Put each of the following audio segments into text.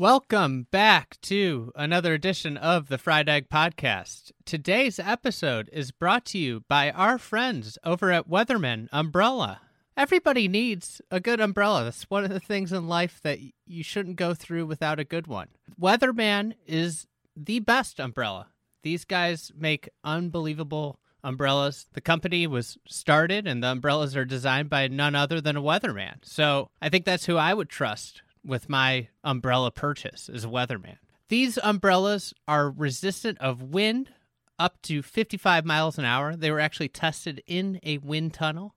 Welcome back to another edition of the Fried Egg Podcast. Today's episode is brought to you by our friends over at Weatherman Umbrella. Everybody needs a good umbrella. That's one of the things in life that you shouldn't go through without a good one. Weatherman is the best umbrella. These guys make unbelievable umbrellas. The company was started and the umbrellas are designed by none other than a weatherman. So I think that's who I would trust with my umbrella purchase is a weatherman. These umbrellas are resistant of wind up to 55 miles an hour. They were actually tested in a wind tunnel.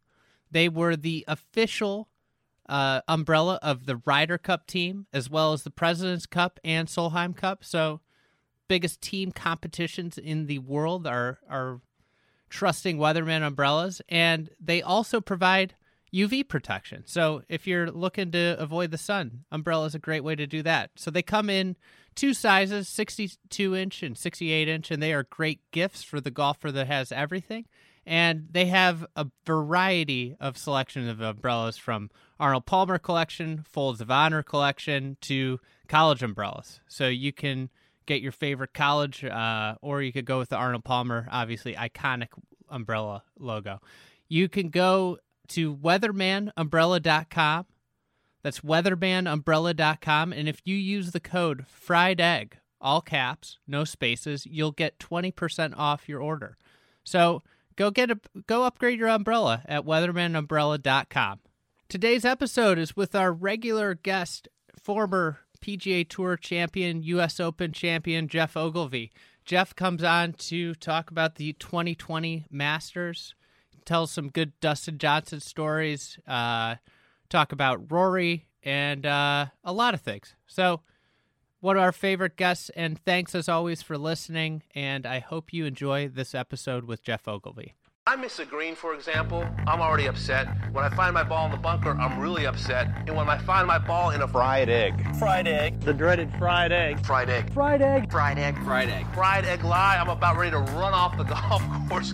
They were the official uh, umbrella of the Ryder Cup team, as well as the President's Cup and Solheim Cup. So, biggest team competitions in the world are are trusting Weatherman umbrellas, and they also provide UV protection. So if you're looking to avoid the sun, umbrella is a great way to do that. So they come in two sizes, 62 inch and 68 inch, and they are great gifts for the golfer that has everything. And they have a variety of selection of umbrellas from Arnold Palmer collection, Folds of Honor collection to college umbrellas. So you can get your favorite college, uh, or you could go with the Arnold Palmer, obviously iconic umbrella logo. You can go to weathermanumbrella.com. That's weathermanumbrella.com. And if you use the code fried egg, all caps, no spaces, you'll get 20% off your order. So go get a go upgrade your umbrella at weathermanumbrella.com. Today's episode is with our regular guest, former PGA Tour champion, US Open champion, Geoff Ogilvy. Geoff comes on to talk about the 2020 Masters tell some good Dustin Johnson stories, uh, talk about Rory, and uh, a lot of things. So, one of our favorite guests, and thanks as always for listening. And I hope you enjoy this episode with Geoff Ogilvy. I miss a green, for example, I'm already upset. When I find my ball in the bunker, I'm really upset. And when I find my ball in a fried egg, fried egg, the dreaded fried egg, fried egg, fried egg, fried egg, fried egg, fried egg lie, I'm about ready to run off the golf course.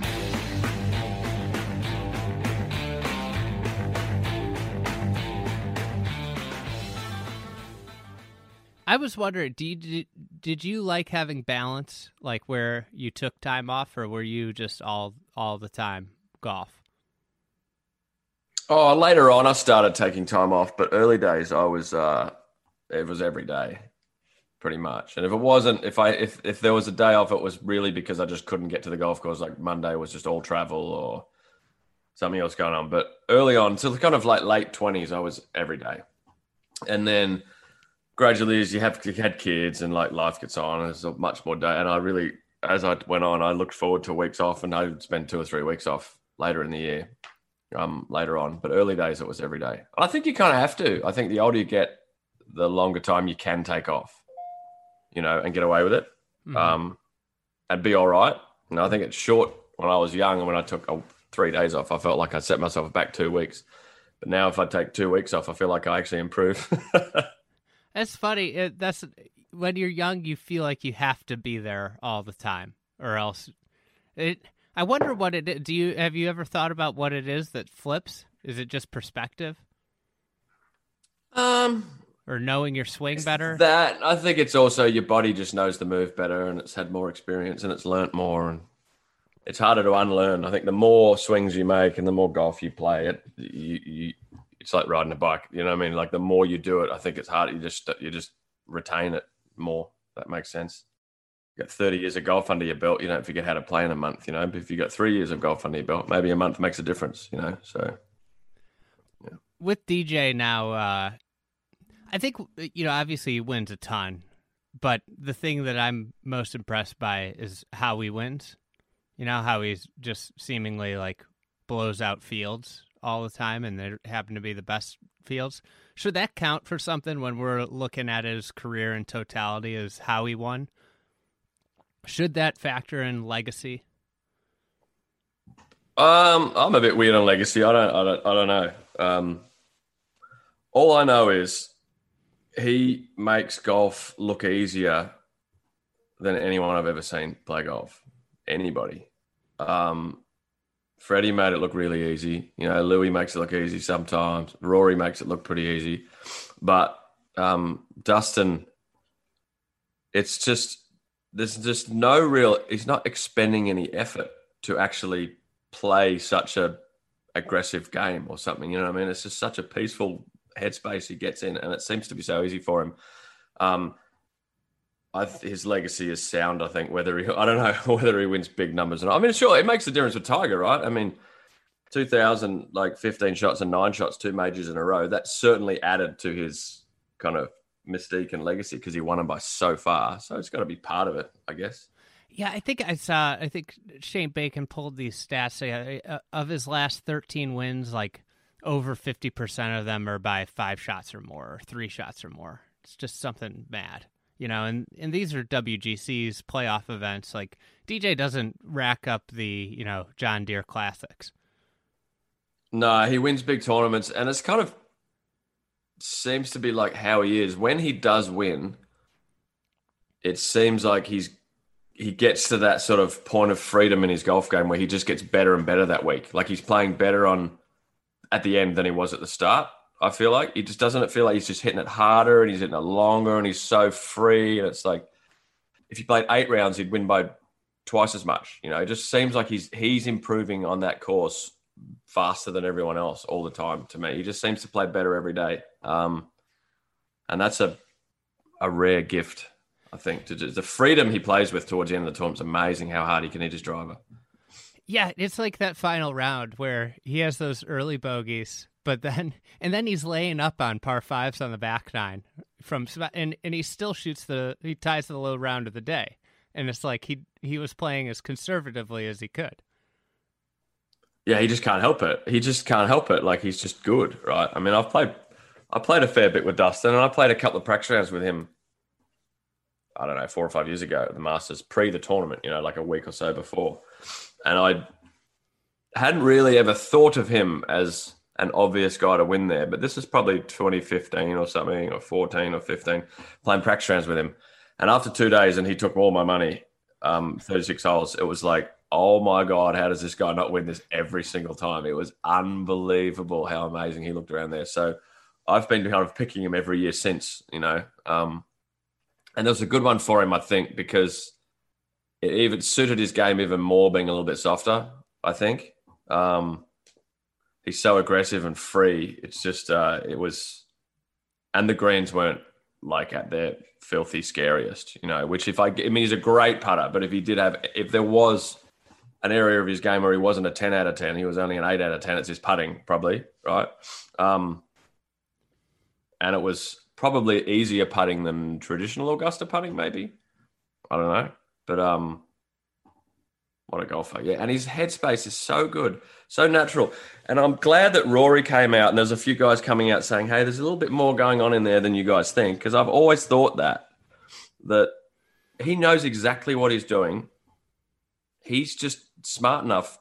I was wondering, did you, did you like having balance, like where you took time off, or were you just all all the time golf? Oh, later on, I started taking time off, but early days, I was uh, it was every day, pretty much. And if it wasn't, if I if if there was a day off, it was really because I just couldn't get to the golf course. Like Monday was just all travel or something else going on. But early on, so kind of like late twenties, I was every day, and then gradually as you have you had kids and like life gets on, there's much more day. And I really, as I went on, I looked forward to weeks off, and I would spend two or three weeks off later in the year, um, later on. But early days, it was every day. I think you kind of have to. I think the older you get, the longer time you can take off, you know, and get away with it, mm-hmm. um, and be all right. And I think it's short. When I was young and when I took three days off, I felt like I set myself back two weeks. But now, if I take two weeks off, I feel like I actually improve. That's funny. It, that's when you're young, you feel like you have to be there all the time, or else. It. I wonder what it. Do you have you ever thought about what it is that flips? Is it just perspective? Um, or knowing your swing better. That I think it's also your body just knows the move better, and it's had more experience, and it's learnt more, and it's harder to unlearn. I think the more swings you make, and the more golf you play, it you, you it's like riding a bike. You know what I mean? Like the more you do it, I think it's harder. You just you just retain it more. That makes sense. You got 30 years of golf under your belt, you don't forget how to play in a month, you know. But if you got three years of golf under your belt, maybe a month makes a difference, you know. So yeah. With DJ now, uh I think you know, obviously he wins a ton, but the thing that I'm most impressed by is how he wins. You know, how he's just seemingly like blows out fields all the time and they happen to be the best fields. Should that count for something when we're looking at his career in totality as how he won? Should that factor in legacy? Um, I'm a bit weird on legacy. I don't, I don't, I don't know. Um, all I know is he makes golf look easier than anyone I've ever seen play golf. Anybody. Um, Freddie made it look really easy. You know, Louis makes it look easy sometimes. Rory makes it look pretty easy. But um, Dustin, it's just there's just no real. He's not expending any effort to actually play such a aggressive game or something. You know what I mean? It's just such a peaceful headspace he gets in, and it seems to be so easy for him. Um, I, his legacy is sound. I think whether he, I don't know whether he wins big numbers or not. I mean, sure, it makes a difference with Tiger, right? I mean, two thousand like fifteen shots and nine shots, two majors in a row. That certainly added to his kind of mystique and legacy because he won them by so far. So it's got to be part of it, I guess. Yeah, I think I saw. I think Shane Bacon pulled these stats uh, of his last 13 wins. Like over 50 percent of them are by five shots or more, or three shots or more. It's just something mad, you know. And and these are WGC's playoff events. Like DJ doesn't rack up the you know John Deere Classics. No, he wins big tournaments, and it's kind of seems to be like how he is when he does win. It seems like he's he gets to that sort of point of freedom in his golf game where he just gets better and better that week. Like he's playing better on at the end than he was at the start. I feel like he just doesn't it feel like he's just hitting it harder and he's hitting it longer and he's so free. And it's like if he played eight rounds, he'd win by twice as much. You know, it just seems like he's he's improving on that course faster than everyone else all the time. To me, he just seems to play better every day, um, and that's a a rare gift I think to just, the freedom he plays with towards the end of the tournament is amazing. How hard he can hit his driver. Yeah, it's like that final round where he has those early bogeys, but then and then he's laying up on par fives on the back nine from and and he still shoots the he ties the low round of the day, and it's like he he was playing as conservatively as he could. Yeah, he just can't help it. He just can't help it. Like he's just good, right? I mean, I've played I played a fair bit with Dustin, and I played a couple of practice rounds with him I don't know, four or five years ago at the Masters, pre the tournament, you know, like a week or so before. And I hadn't really ever thought of him as an obvious guy to win there. But this is probably 2015 or something, or 14 or 15, playing practice rounds with him. And after two days, and he took all my money, um, 36 holes, it was like, oh my God, how does this guy not win this every single time? It was unbelievable how amazing he looked around there. So I've been kind of picking him every year since, you know. Um, and there was a good one for him, I think, because it even suited his game even more being a little bit softer. I think um, he's so aggressive and free. It's just uh, it was, and the greens weren't like at their filthy scariest, you know. Which if I, I mean, he's a great putter, but if he did have, if there was an area of his game where he wasn't a ten out of ten, he was only an eight out of ten. It's his putting, probably right. Um, and it was probably easier putting than traditional Augusta putting, maybe. I don't know. But um what a golfer. Yeah. And his headspace is so good, so natural. And I'm glad that Rory came out and there's a few guys coming out saying, hey, there's a little bit more going on in there than you guys think. Because I've always thought that, that he knows exactly what he's doing. He's just smart enough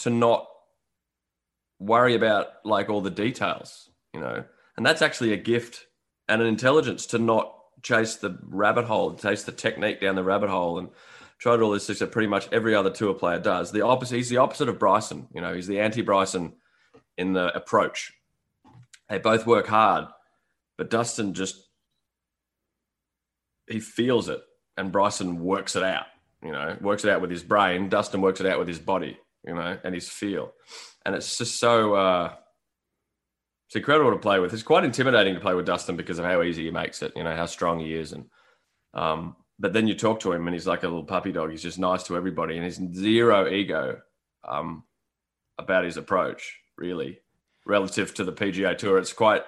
to not worry about like all the details, you know. And that's actually a gift and an intelligence to not chase the rabbit hole, chase the technique down the rabbit hole, and to all this that pretty much every other tour player does. The opposite, he's the opposite of Bryson. You know, he's the anti Bryson in the approach. They both work hard, but Dustin just he feels it, and Bryson works it out. You know, works it out with his brain. Dustin works it out with his body. You know, and his feel, and it's just so. Uh, it's incredible to play with. It's quite intimidating to play with Dustin because of how easy he makes it. You know how strong he is, and um, but then you talk to him and he's like a little puppy dog. He's just nice to everybody, and he's zero ego um, about his approach. Really, relative to the PGA Tour, it's quite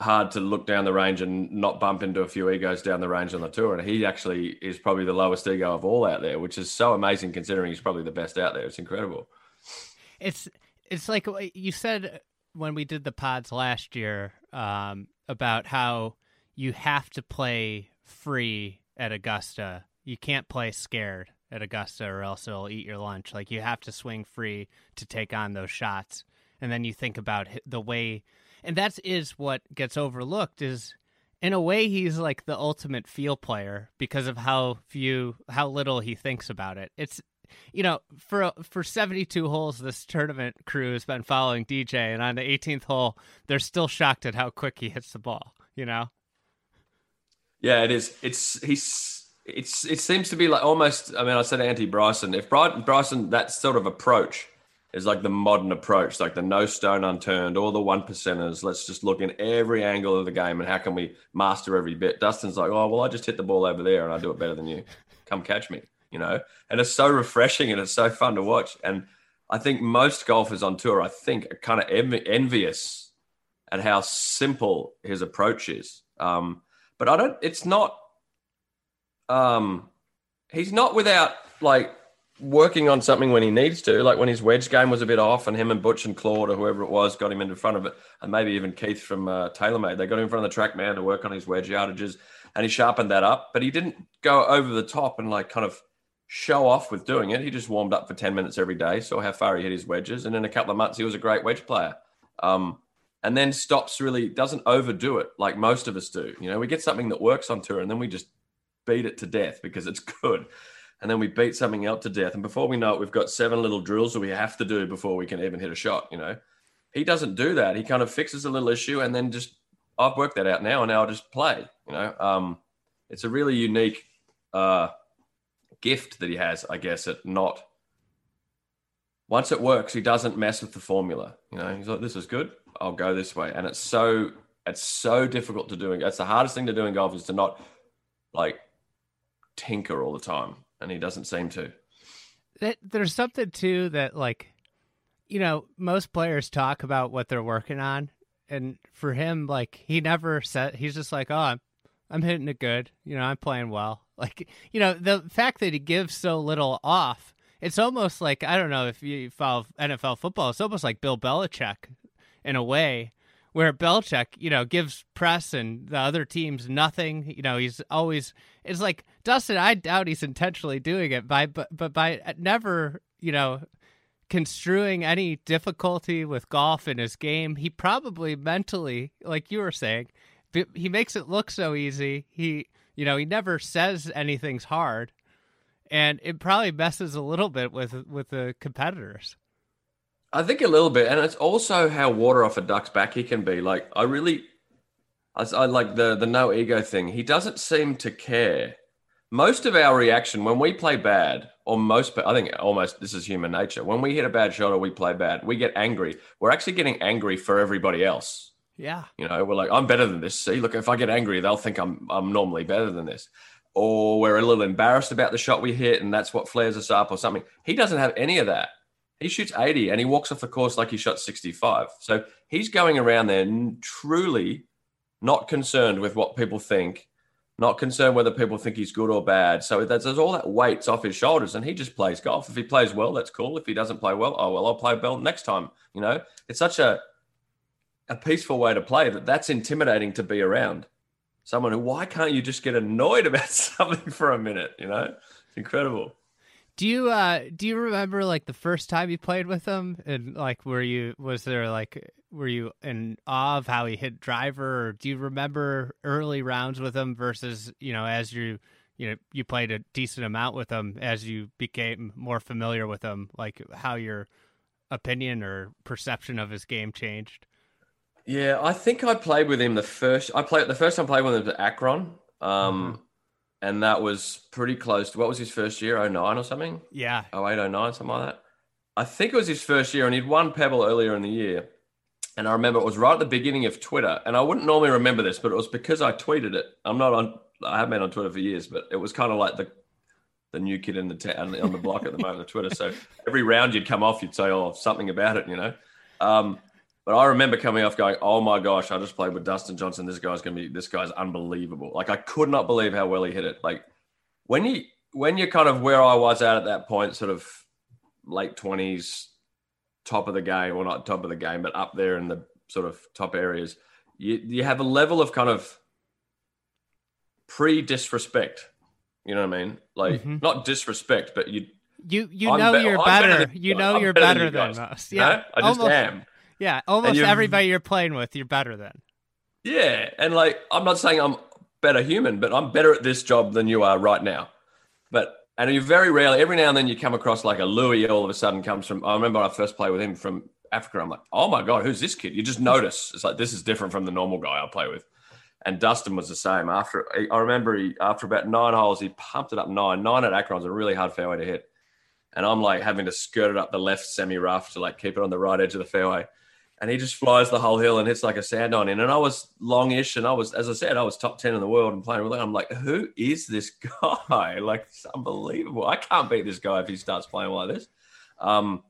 hard to look down the range and not bump into a few egos down the range on the tour. And he actually is probably the lowest ego of all out there, which is so amazing considering he's probably the best out there. It's incredible. It's it's like you said when we did the pods last year um, about how you have to play free at Augusta. You can't play scared at Augusta or else it'll eat your lunch. Like you have to swing free to take on those shots. And then you think about the way, and that is what gets overlooked is in a way he's like the ultimate feel player because of how few, how little he thinks about it. It's you know, for for 72 holes, this tournament crew has been following DJ, and on the 18th hole, they're still shocked at how quick he hits the ball. You know. Yeah, it is. It's he's it's it seems to be like almost. I mean, I said anti Bryson. If Bryson, Bryson that sort of approach is like the modern approach, like the no stone unturned, all the one percenters. Let's just look in every angle of the game and how can we master every bit. Dustin's like, oh well, I just hit the ball over there and I do it better than you. Come catch me, you know. And it's so refreshing and it's so fun to watch. And I think most golfers on tour, I think, are kind of envious at how simple his approach is. Um, but I don't. It's not. Um, he's not without like working on something when he needs to. Like when his wedge game was a bit off, and him and Butch and Claude or whoever it was got him in front of it, and maybe even Keith from uh, TaylorMade, they got him in front of the TrackMan to work on his wedge yardages, and he sharpened that up. But he didn't go over the top and like kind of show off with doing it. He just warmed up for ten minutes every day, saw how far he hit his wedges, and in a couple of months he was a great wedge player. Um, and then stops really doesn't overdo it like most of us do. You know, we get something that works on tour and then we just beat it to death because it's good. And then we beat something else to death. And before we know it, we've got seven little drills that we have to do before we can even hit a shot, you know. He doesn't do that. He kind of fixes a little issue and then just I've worked that out now and now I just play, you know. Um, it's a really unique uh, gift that he has, I guess, at not once it works, he doesn't mess with the formula. You know, he's like, this is good. I'll go this way. And it's so it's so difficult to do. That's the hardest thing to do in golf is to not like tinker all the time. And he doesn't seem to. There's something too that like, you know, most players talk about what they're working on, and for him, like he never said he's just like, oh, I'm, I'm hitting it good. You know, I'm playing well. Like, you know, the fact that he gives so little off it's almost like I don't know if you follow NFL football. It's almost like Bill Belichick in a way, where Belichick, you know, gives press and the other teams nothing. You know, he's always it's like Dustin. I doubt he's intentionally doing it by, but but by never, you know, construing any difficulty with golf in his game. He probably mentally, like you were saying, he makes it look so easy. He, you know, he never says anything's hard and it probably messes a little bit with with the competitors. I think a little bit, and it's also how water off a duck's back he can be. Like I really, I, I like the the no ego thing. He doesn't seem to care. Most of our reaction when we play bad, or most, I think almost this is human nature. When we hit a bad shot or we play bad, we get angry. We're actually getting angry for everybody else. Yeah. You know, we're like, I'm better than this. See, look, if I get angry, they'll think I'm I'm normally better than this or we're a little embarrassed about the shot we hit and that's what flares us up or something. He doesn't have any of that. He shoots 80 and he walks off the course like he shot 65. So he's going around there truly not concerned with what people think, not concerned whether people think he's good or bad. So there's all that weight's off his shoulders and he just plays golf. If he plays well, that's cool. If he doesn't play well, oh, well, I'll play well next time. You know, it's such a, a peaceful way to play that that's intimidating to be around someone who why can't you just get annoyed about something for a minute you know it's incredible do you uh do you remember like the first time you played with him and like were you was there like were you in awe of how he hit driver or do you remember early rounds with him versus you know as you you know you played a decent amount with him as you became more familiar with him like how your opinion or perception of his game changed yeah, I think I played with him the first. I played the first time I played with him was at Akron, um, mm-hmm. And that was pretty close to what was his first year? 09 or something. Yeah, 08, 09, something like that. I think it was his first year, and he'd won Pebble earlier in the year. And I remember it was right at the beginning of Twitter, and I wouldn't normally remember this, but it was because I tweeted it. I'm not on. I haven't been on Twitter for years, but it was kind of like the the new kid in the town on the block at the moment of Twitter. So every round you'd come off, you'd say, "Oh, something about it," you know. Um, but I remember coming off going, "Oh my gosh, I just played with Dustin Johnson. This guy's gonna be this guy's unbelievable." Like I could not believe how well he hit it. Like when you when you're kind of where I was at at that point, sort of late twenties, top of the game, well not top of the game, but up there in the sort of top areas, you you have a level of kind of pre disrespect. You know what I mean? Like mm-hmm. not disrespect, but you you you know be- you're better. better you know you're better, better than, than most. Yeah, no? I just almost. am. Yeah, almost everybody you're playing with, you're better than. Yeah, and like I'm not saying I'm better human, but I'm better at this job than you are right now. But and you very rarely, every now and then, you come across like a Louis. All of a sudden, comes from. I remember I first played with him from Africa. I'm like, oh my god, who's this kid? You just notice it's like this is different from the normal guy I play with. And Dustin was the same. After I remember, he, after about nine holes, he pumped it up nine. Nine at Akron's a really hard fairway to hit, and I'm like having to skirt it up the left semi rough to like keep it on the right edge of the fairway. And he just flies the whole hill and hits like a sand on in. And I was longish, and I was, as I said, I was top ten in the world and playing with him. I'm like, who is this guy? Like, it's unbelievable. I can't beat this guy if he starts playing like this. Um,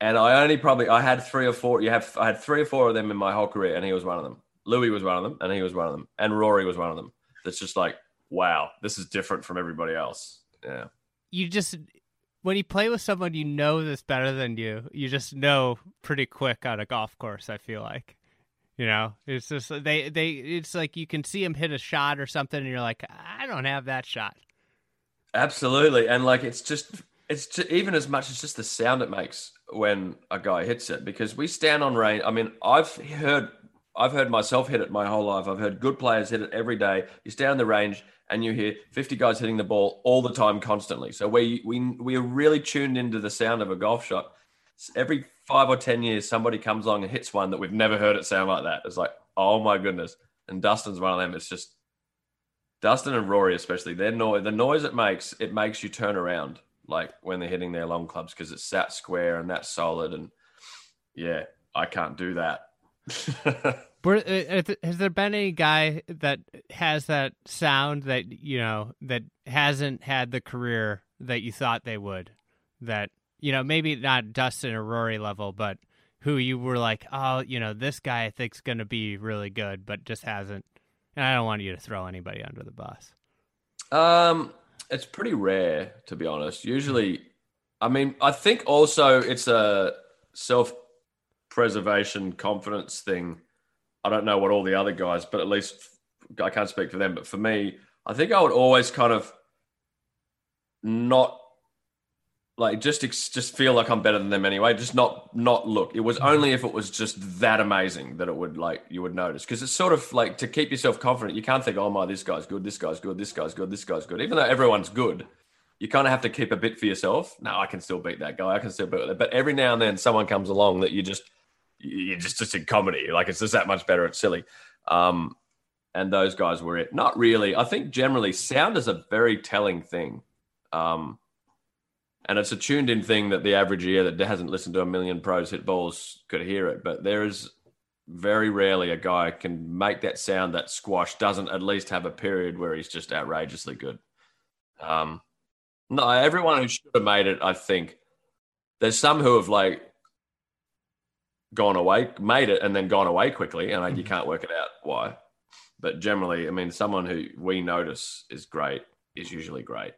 and I only probably I had three or four. You have I had three or four of them in my whole career, and he was one of them. Louis was one of them, and he was one of them, and Rory was one of them. That's just like, wow, this is different from everybody else. Yeah. You just when you play with someone you know that's better than you, you just know pretty quick on a golf course. I feel like, you know, it's just they they it's like you can see him hit a shot or something, and you're like, I don't have that shot. Absolutely, and like it's just it's just, even as much as just the sound it makes when a guy hits it because we stand on range. I mean, I've heard I've heard myself hit it my whole life. I've heard good players hit it every day. You stand on the range and you hear 50 guys hitting the ball all the time constantly. So we we we are really tuned into the sound of a golf shot. Every 5 or 10 years somebody comes along and hits one that we've never heard it sound like that. It's like, "Oh my goodness." And Dustin's one of them. It's just Dustin and Rory especially. Their noise, the noise it makes, it makes you turn around like when they're hitting their long clubs because it's that square and that solid and yeah, I can't do that. Uh, has there been any guy that has that sound that you know that hasn't had the career that you thought they would? That you know maybe not Dustin or Rory level, but who you were like, oh, you know, this guy I think's going to be really good, but just hasn't. And I don't want you to throw anybody under the bus. Um, it's pretty rare, to be honest. Usually, I mean, I think also it's a self preservation confidence thing. I don't know what all the other guys, but at least I can't speak for them. But for me, I think I would always kind of not like just just feel like I'm better than them anyway. Just not not look. It was mm-hmm. only if it was just that amazing that it would like you would notice because it's sort of like to keep yourself confident. You can't think, oh my, this guy's good, this guy's good, this guy's good, this guy's good. Even though everyone's good, you kind of have to keep a bit for yourself. No, I can still beat that guy. I can still beat that. But every now and then, someone comes along that you just you're just just in comedy. Like it's just that much better. It's silly. Um, and those guys were it. Not really. I think generally sound is a very telling thing. Um, and it's a tuned in thing that the average ear that hasn't listened to a million pros hit balls could hear it. But there is very rarely a guy can make that sound that squash doesn't at least have a period where he's just outrageously good. Um, no, everyone who should have made it, I think, there's some who have like gone away, made it, and then gone away quickly, and like, you mm-hmm. can't work it out why. But generally, I mean, someone who we notice is great is usually great.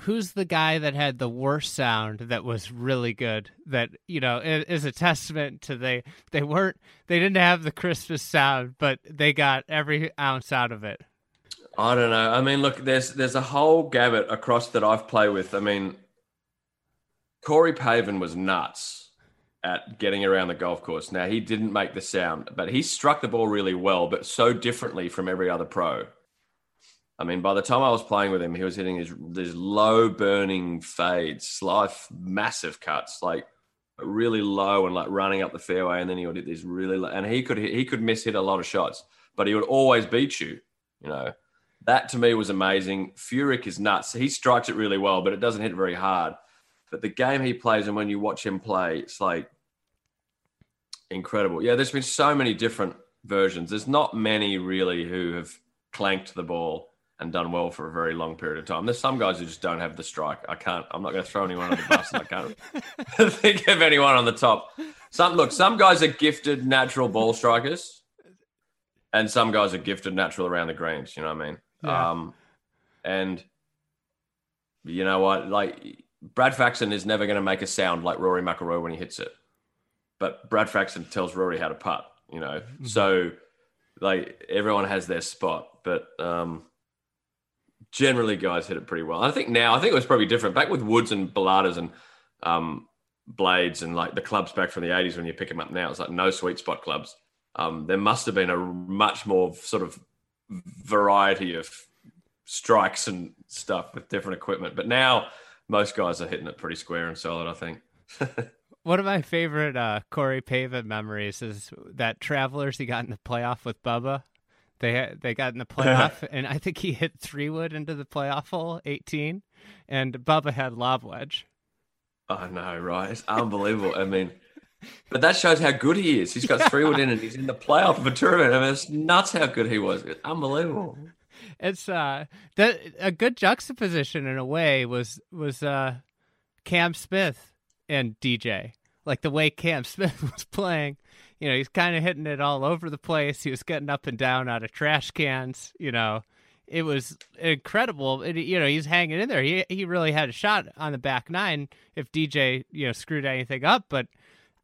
Who's the guy that had the worst sound that was really good that you know is a testament to they they weren't they didn't have the crispest sound but they got every ounce out of it? I don't know. I mean look there's there's a whole gamut across that i've played with. I mean corey pavin was nuts at getting around the golf course now he didn't make the sound but he struck the ball really well but so differently from every other pro I mean, by the time I was playing with him, he was hitting these these low burning fades, life massive cuts, like really low and like running up the fairway, and then he would hit these really low, and he could he could miss hit a lot of shots, but he would always beat you. You know, that to me was amazing. Furyk is nuts. He strikes it really well, but it doesn't hit very hard. But the game he plays, and when you watch him play, it's like incredible. Yeah, there's been so many different versions. There's not many really who have clanked the ball and done well for a very long period of time. There's some guys who just don't have the strike. I can't. I'm not going to throw anyone on the bus. I can't think of anyone on the top. Some look. Some guys are gifted natural ball strikers, and some guys are gifted natural around the greens. You know what I mean? Yeah. Um, and you know what? Like Brad Faxon is never going to make a sound like Rory McIlroy when he hits it, but Brad Faxon tells Rory how to putt. You know, mm-hmm. so like everyone has their spot, but um, generally guys hit it pretty well. I think now, I think it was probably different back with Woods and Balatas and um, Blades and like the clubs back from the 80s when you pick them up now. It's like no sweet spot clubs. Um, there must have been a much more sort of variety of strikes and stuff with different equipment. But now most guys are hitting it pretty square and solid, I think. One of my favorite uh, Corey Pavin memories is that Travelers he got in the playoff with Bubba They they got in the playoff, and I think he hit three wood into the playoff hole, eighteen, and Bubba had lob wedge. I know, right? It's unbelievable. I mean, but that shows how good he is. He's got three wood in, and he's in the playoff of a tournament. I mean, it's nuts how good he was. It's unbelievable. It's uh, that a good juxtaposition in a way was was uh, Cam Smith and DJ. Like the way Cam Smith was playing, you know, he's kind of hitting it all over the place. He was getting up and down out of trash cans. You know, it was incredible. It, you know, he's hanging in there. He he really had a shot on the back nine if DJ you know screwed anything up. But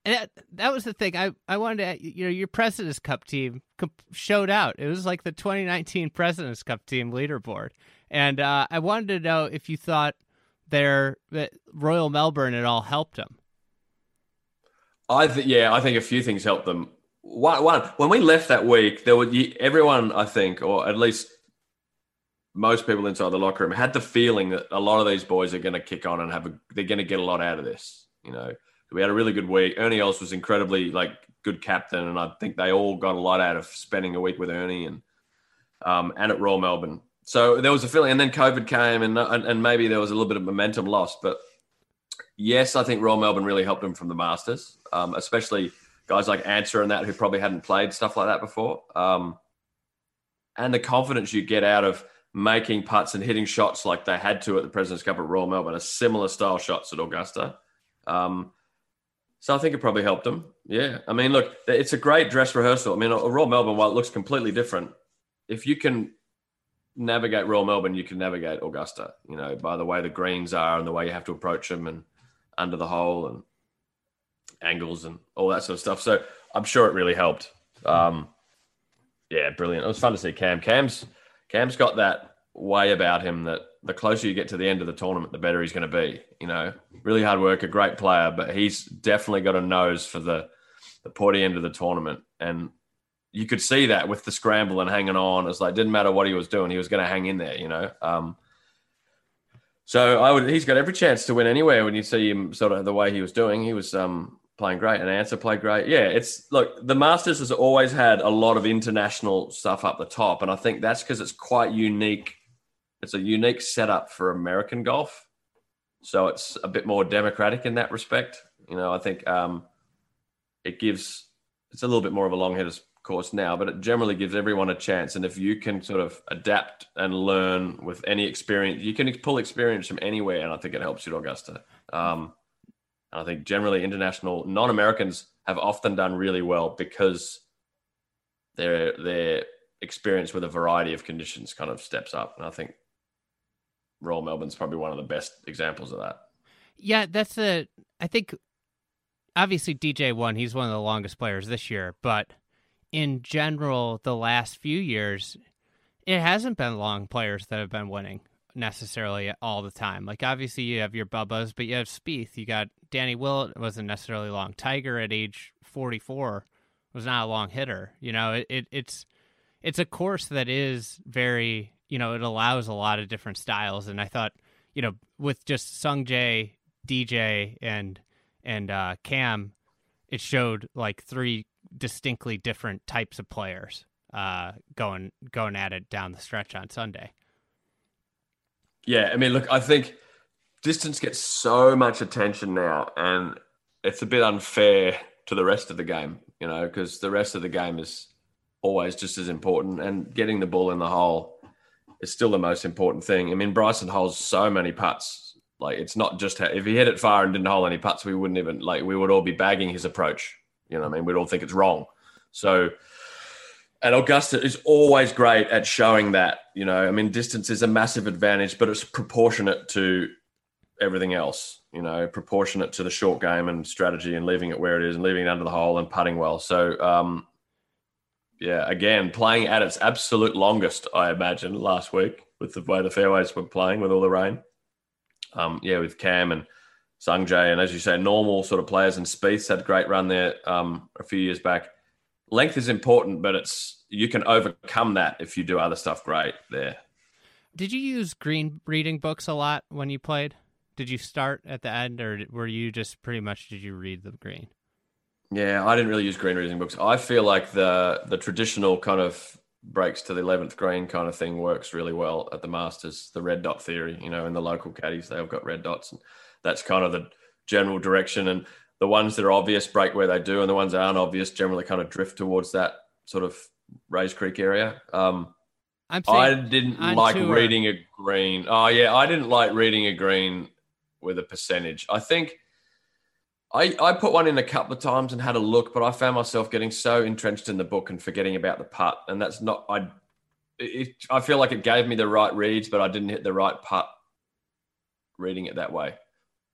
that that was the thing. I I wanted to you know your Presidents Cup team showed out. It was like the 2019 Presidents Cup team leaderboard, and uh, I wanted to know if you thought their Royal Melbourne at all helped them. I think yeah, I think a few things helped them. One, one when we left that week, there were everyone I think, or at least most people inside the locker room, had the feeling that a lot of these boys are going to kick on and have a, they're going to get a lot out of this. You know, we had a really good week. Ernie Els was incredibly like good captain, and I think they all got a lot out of spending a week with Ernie and um, and at Royal Melbourne. So there was a feeling, and then COVID came, and, and and maybe there was a little bit of momentum lost, but yes, I think Royal Melbourne really helped him from the Masters, um, especially guys like Ancer and that who probably hadn't played stuff like that before. Um, and the confidence you get out of making putts and hitting shots like they had to at the President's Cup at Royal Melbourne, a similar style shots at Augusta. Um, so I think it probably helped them. Yeah. I mean, look, it's a great dress rehearsal. I mean, Royal Melbourne, while it looks completely different, if you can navigate Royal Melbourne, you can navigate Augusta, you know, by the way the greens are and the way you have to approach them and under the hole and angles and all that sort of stuff. So I'm sure it really helped. Um, yeah, brilliant. It was fun to see Cam. Cam's Cam's got that way about him that the closer you get to the end of the tournament, the better he's going to be. You know, really hard work, a great player, but he's definitely got a nose for the the pointy end of the tournament. And you could see that with the scramble and hanging on. It's like didn't matter what he was doing, he was going to hang in there. You know. Um, so I would. He's got every chance to win anywhere. When you see him, sort of the way he was doing, he was um, playing great, and Ancer played great. Yeah, it's look. The Masters has always had a lot of international stuff up the top, and I think that's because it's quite unique. It's a unique setup for American golf, so it's a bit more democratic in that respect. You know, I think um, it gives it's a little bit more of a long hitters course now, but it generally gives everyone a chance. And if you can sort of adapt and learn with any experience, you can pull experience from anywhere, and I think it helps you at Augusta. Um, I think generally international non-Americans have often done really well because their their experience with a variety of conditions kind of steps up, and I think Royal Melbourne's probably one of the best examples of that. Yeah, that's a. I think obviously DJ won. He's one of the longest players this year, but in general, the last few years, it hasn't been long players that have been winning necessarily all the time. Like obviously you have your Bubbas, but you have Spieth. You got Danny Willett wasn't necessarily long. Tiger at age forty four was not a long hitter. You know, it, it it's it's a course that is very you know it allows a lot of different styles. And I thought you know with just Sungjae, DJ, and and uh, Cam, it showed like three distinctly different types of players uh, going going at it down the stretch on Sunday. Yeah, I mean, look, I think distance gets so much attention now, and it's a bit unfair to the rest of the game, you know, because the rest of the game is always just as important, and getting the ball in the hole is still the most important thing. I mean, Bryson holds so many putts. Like, it's not just if he hit it far and didn't hold any putts, we wouldn't even like we would all be bagging his approach you know, I mean, we'd all think it's wrong. So, and Augusta is always great at showing that. You know, I mean, distance is a massive advantage, but it's proportionate to everything else. You know, proportionate to the short game and strategy, and leaving it where it is, and leaving it under the hole and putting well. So, um, yeah, again, playing at its absolute longest, I imagine, last week with the way the fairways were playing with all the rain. Um, yeah, with Cam and Sungjae, and as you say, normal sort of players. And Spieth had a great run there um, a few years back. Length is important, but it's you can overcome that if you do other stuff great there. Did you use green reading books a lot when you played? Did you start at the end, or were you just pretty much did you read the green? Yeah, I didn't really use green reading books. I feel like the the traditional kind of breaks to the 11th green kind of thing works really well at the Masters. The red dot theory, you know, in the local caddies, they've got red dots. And that's kind of the general direction. And the ones that are obvious break where they do, and the ones that aren't obvious generally kind of drift towards that sort of Rae's Creek area. Um, i didn't like tour. reading a green. Oh, yeah, I didn't like reading a green with a percentage. I think I, I put one in a couple of times and had a look, but I found myself getting so entrenched in the book and forgetting about the putt. And that's not, I, it, I feel like it gave me the right reads, but I didn't hit the right putt reading it that way.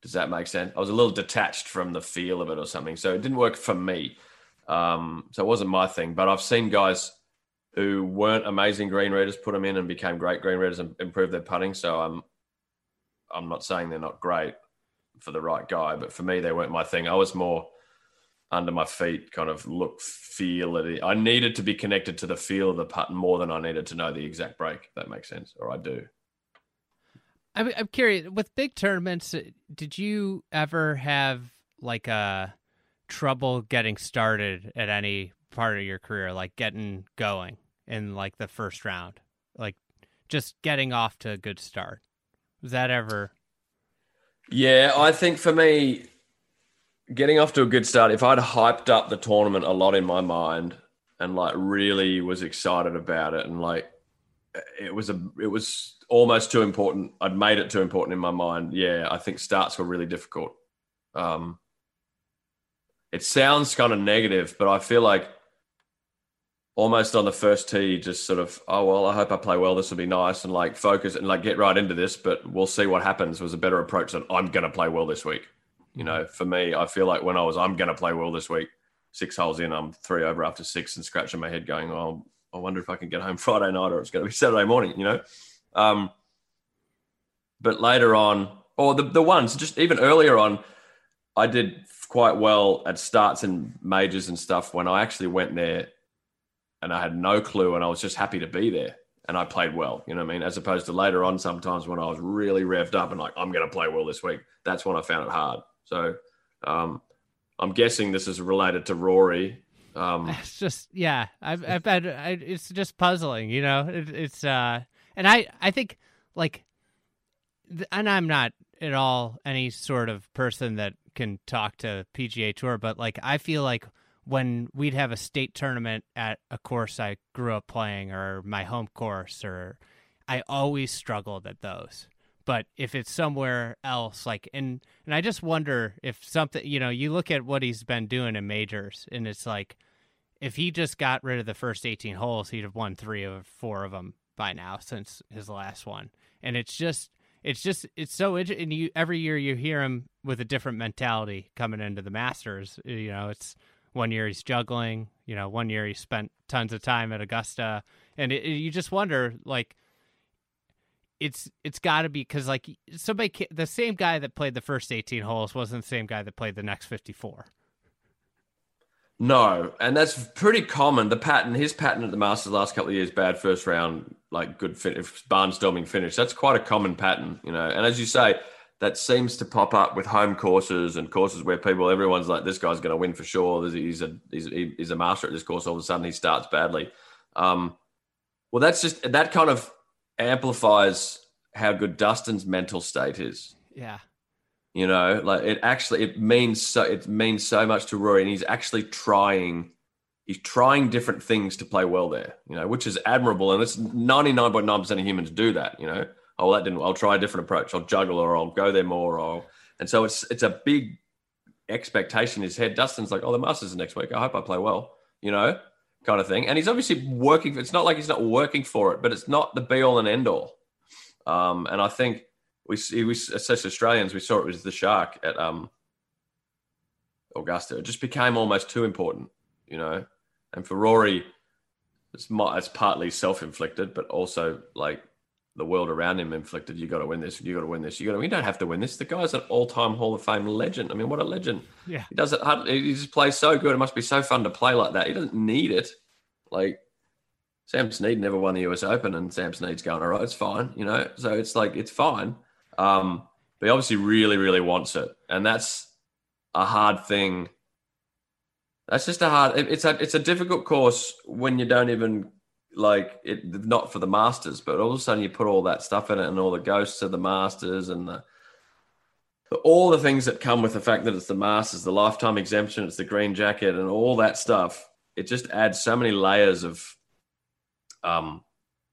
Does that make sense? I was a little detached from the feel of it or something. So it didn't work for me. Um, so it wasn't my thing. But I've seen guys who weren't amazing green readers put them in and became great green readers and improved their putting. So I'm, I'm not saying they're not great for the right guy, but for me, they weren't my thing. I was more under my feet, kind of look, feel it. I needed to be connected to the feel of the putt more than I needed to know the exact break. That makes sense, or I do. I'm, I'm curious with big tournaments. Did you ever have like a uh, trouble getting started at any part of your career, like getting going in like the first round, like just getting off to a good start? Was that ever yeah, I think for me, getting off to a good start, if I'd hyped up the tournament a lot in my mind and like really was excited about it and like it was a it was almost too important. I'd made it too important in my mind. Yeah, I think starts were really difficult. Um it sounds kind of negative, but I feel like almost on the first tee, just sort of, oh well, I hope I play well. This will be nice, and like focus and like get right into this. But we'll see what happens. Was a better approach than I'm going to play well this week. You know, for me, I feel like when I was, I'm going to play well this week. Six holes in, I'm three over after six, and scratching my head, going, oh, I wonder if I can get home Friday night or it's going to be Saturday morning. You know, um, but later on, or the the ones just even earlier on, I did quite well at starts and majors and stuff when I actually went there and I had no clue and I was just happy to be there and I played well, you know what I mean? As opposed to later on, sometimes when I was really revved up and like, I'm going to play well this week, that's when I found it hard. So um, I'm guessing this is related to Rory. Um, it's just, yeah, I've, I've had, I, it's just puzzling, you know, it, it's, uh, and I, I think like, and I'm not at all any sort of person that can talk to PGA Tour, but like, I feel like when we'd have a state tournament at a course I grew up playing or my home course or I always struggled at those. But if it's somewhere else like and and I just wonder if something you know, you look at what he's been doing in majors and it's like if he just got rid of the first 18 holes, he'd have won 3 of 4 of them by now since his last one. And it's just it's just it's so and you every year you hear him with a different mentality coming into the Masters, you know, it's one year he's juggling. You know, one year he spent tons of time at Augusta, and it, it, you just wonder like it's it's got to be because like somebody the same guy that played the first 18 holes wasn't the same guy that played the next 54 no and that's pretty common the pattern his pattern at the masters last couple of years bad first round like good finish barnstorming finish that's quite a common pattern you know and as you say that seems to pop up with home courses and courses where people, everyone's like, this guy's going to win for sure. He's a, he's, he's a master at this course. All of a sudden he starts badly. Um, well, that's just, that kind of amplifies how good Dustin's mental state is. Yeah. You know, like it actually, it means so, it means so much to Rory and he's actually trying, he's trying different things to play well there, you know, which is admirable. And it's 99.9% of humans do that, you know, oh, that didn't. I'll try a different approach. I'll juggle, or I'll go there more. Or and so it's it's a big expectation in his head. Dustin's like, oh, the Masters is next week. I hope I play well. You know, kind of thing. And he's obviously working. It's not like he's not working for it, but it's not the be all and end all. Um, and I think we we as Australians we saw it was the shark at um Augusta. It just became almost too important, you know. And for Rory, it's, it's partly self inflicted, but also like the world around him inflicted. You got to win this. You got to win this. You got to. You don't have to win this. The guy's an all-time Hall of Fame legend. I mean, what a legend! Yeah, he does it. He just plays so good. It must be so fun to play like that. He doesn't need it. Like Sam Snead never won the U.S. Open, and Sam Snead's going all right. It's fine, you know. So it's like it's fine. Um, but he obviously really, really wants it, and that's a hard thing. That's just a hard. It's a it's a difficult course when you don't even like it not for the Masters, but all of a sudden you put all that stuff in it and all the ghosts of the Masters and the all the things that come with the fact that it's the Masters, the lifetime exemption, it's the green jacket, and all that stuff. It just adds so many layers of um,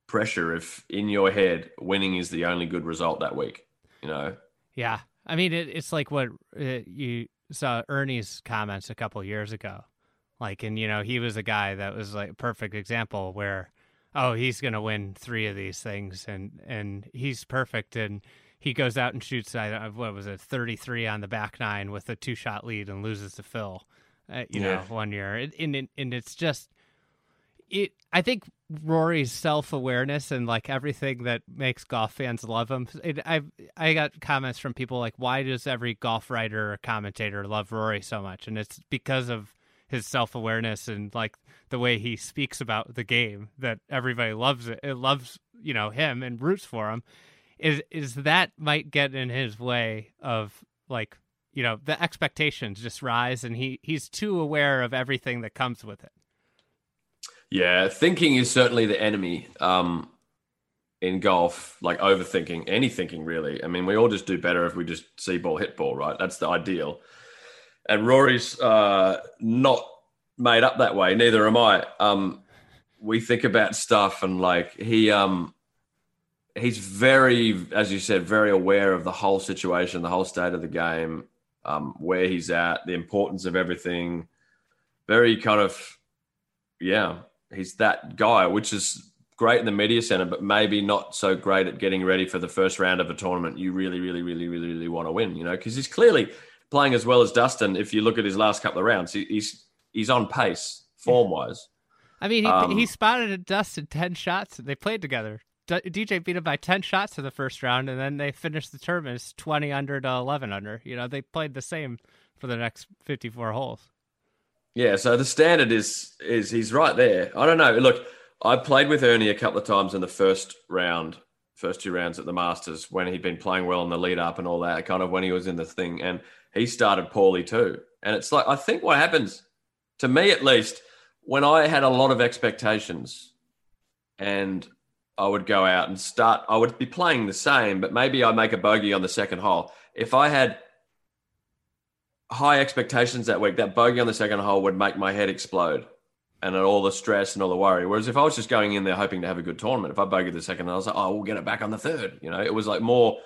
pressure if in your head winning is the only good result that week. You know. Yeah, I mean it, it's like what uh, you saw Ernie's comments a couple years ago, like, and you know he was a guy that was like a perfect example where, oh, he's gonna win three of these things, and and he's perfect and he goes out and shoots uh, what was it 33 on the back nine with a two shot lead and loses to Phil uh, you yeah. know one year and, and and it's just it I think Rory's self awareness and like everything that makes golf fans love him. It, I I got comments from people like, why does every golf writer or commentator love Rory so much? And it's because of his self awareness and like the way he speaks about the game that everybody loves it. It loves you know him and roots for him is is that might get in his way of like you know the expectations just rise and he he's too aware of everything that comes with it yeah thinking is certainly the enemy um in golf like overthinking any thinking really. I mean we all just do better if we just see ball hit ball right? That's the ideal. And rory's uh not made up that way neither am i. Um we think about stuff and like he um he's very, as you said, very aware of the whole situation, the whole state of the game, um, where he's at, the importance of everything. Very kind of, yeah, he's that guy, which is great in the media center, but maybe not so great at getting ready for the first round of a tournament you really, really, really, really, really want to win. You know, because he's clearly playing as well as Dustin. If you look at his last couple of rounds, he's he's on pace form wise. I mean, he, um, he spotted Dustin ten shots. They played together DJ beat him by 10 shots in the first round, and then they finished the tournament as 20 under to 11 under. You know, they played the same for the next 54 holes. Yeah, so the standard is is he's right there. I don't know. Look, I played with Ernie a couple of times in the first round, first two rounds at the Masters when he'd been playing well in the lead up and all that, kind of when he was in the thing, and he started poorly too. And it's like I think what happens to me at least when I had a lot of expectations and I would go out and start. I would be playing the same, but maybe I make a bogey on the second hole. If I had high expectations that week, that bogey on the second hole would make my head explode and all the stress and all the worry. Whereas if I was just going in there hoping to have a good tournament, if I bogeyed the second, I was like, oh, we'll get it back on the third. You know, it was like more,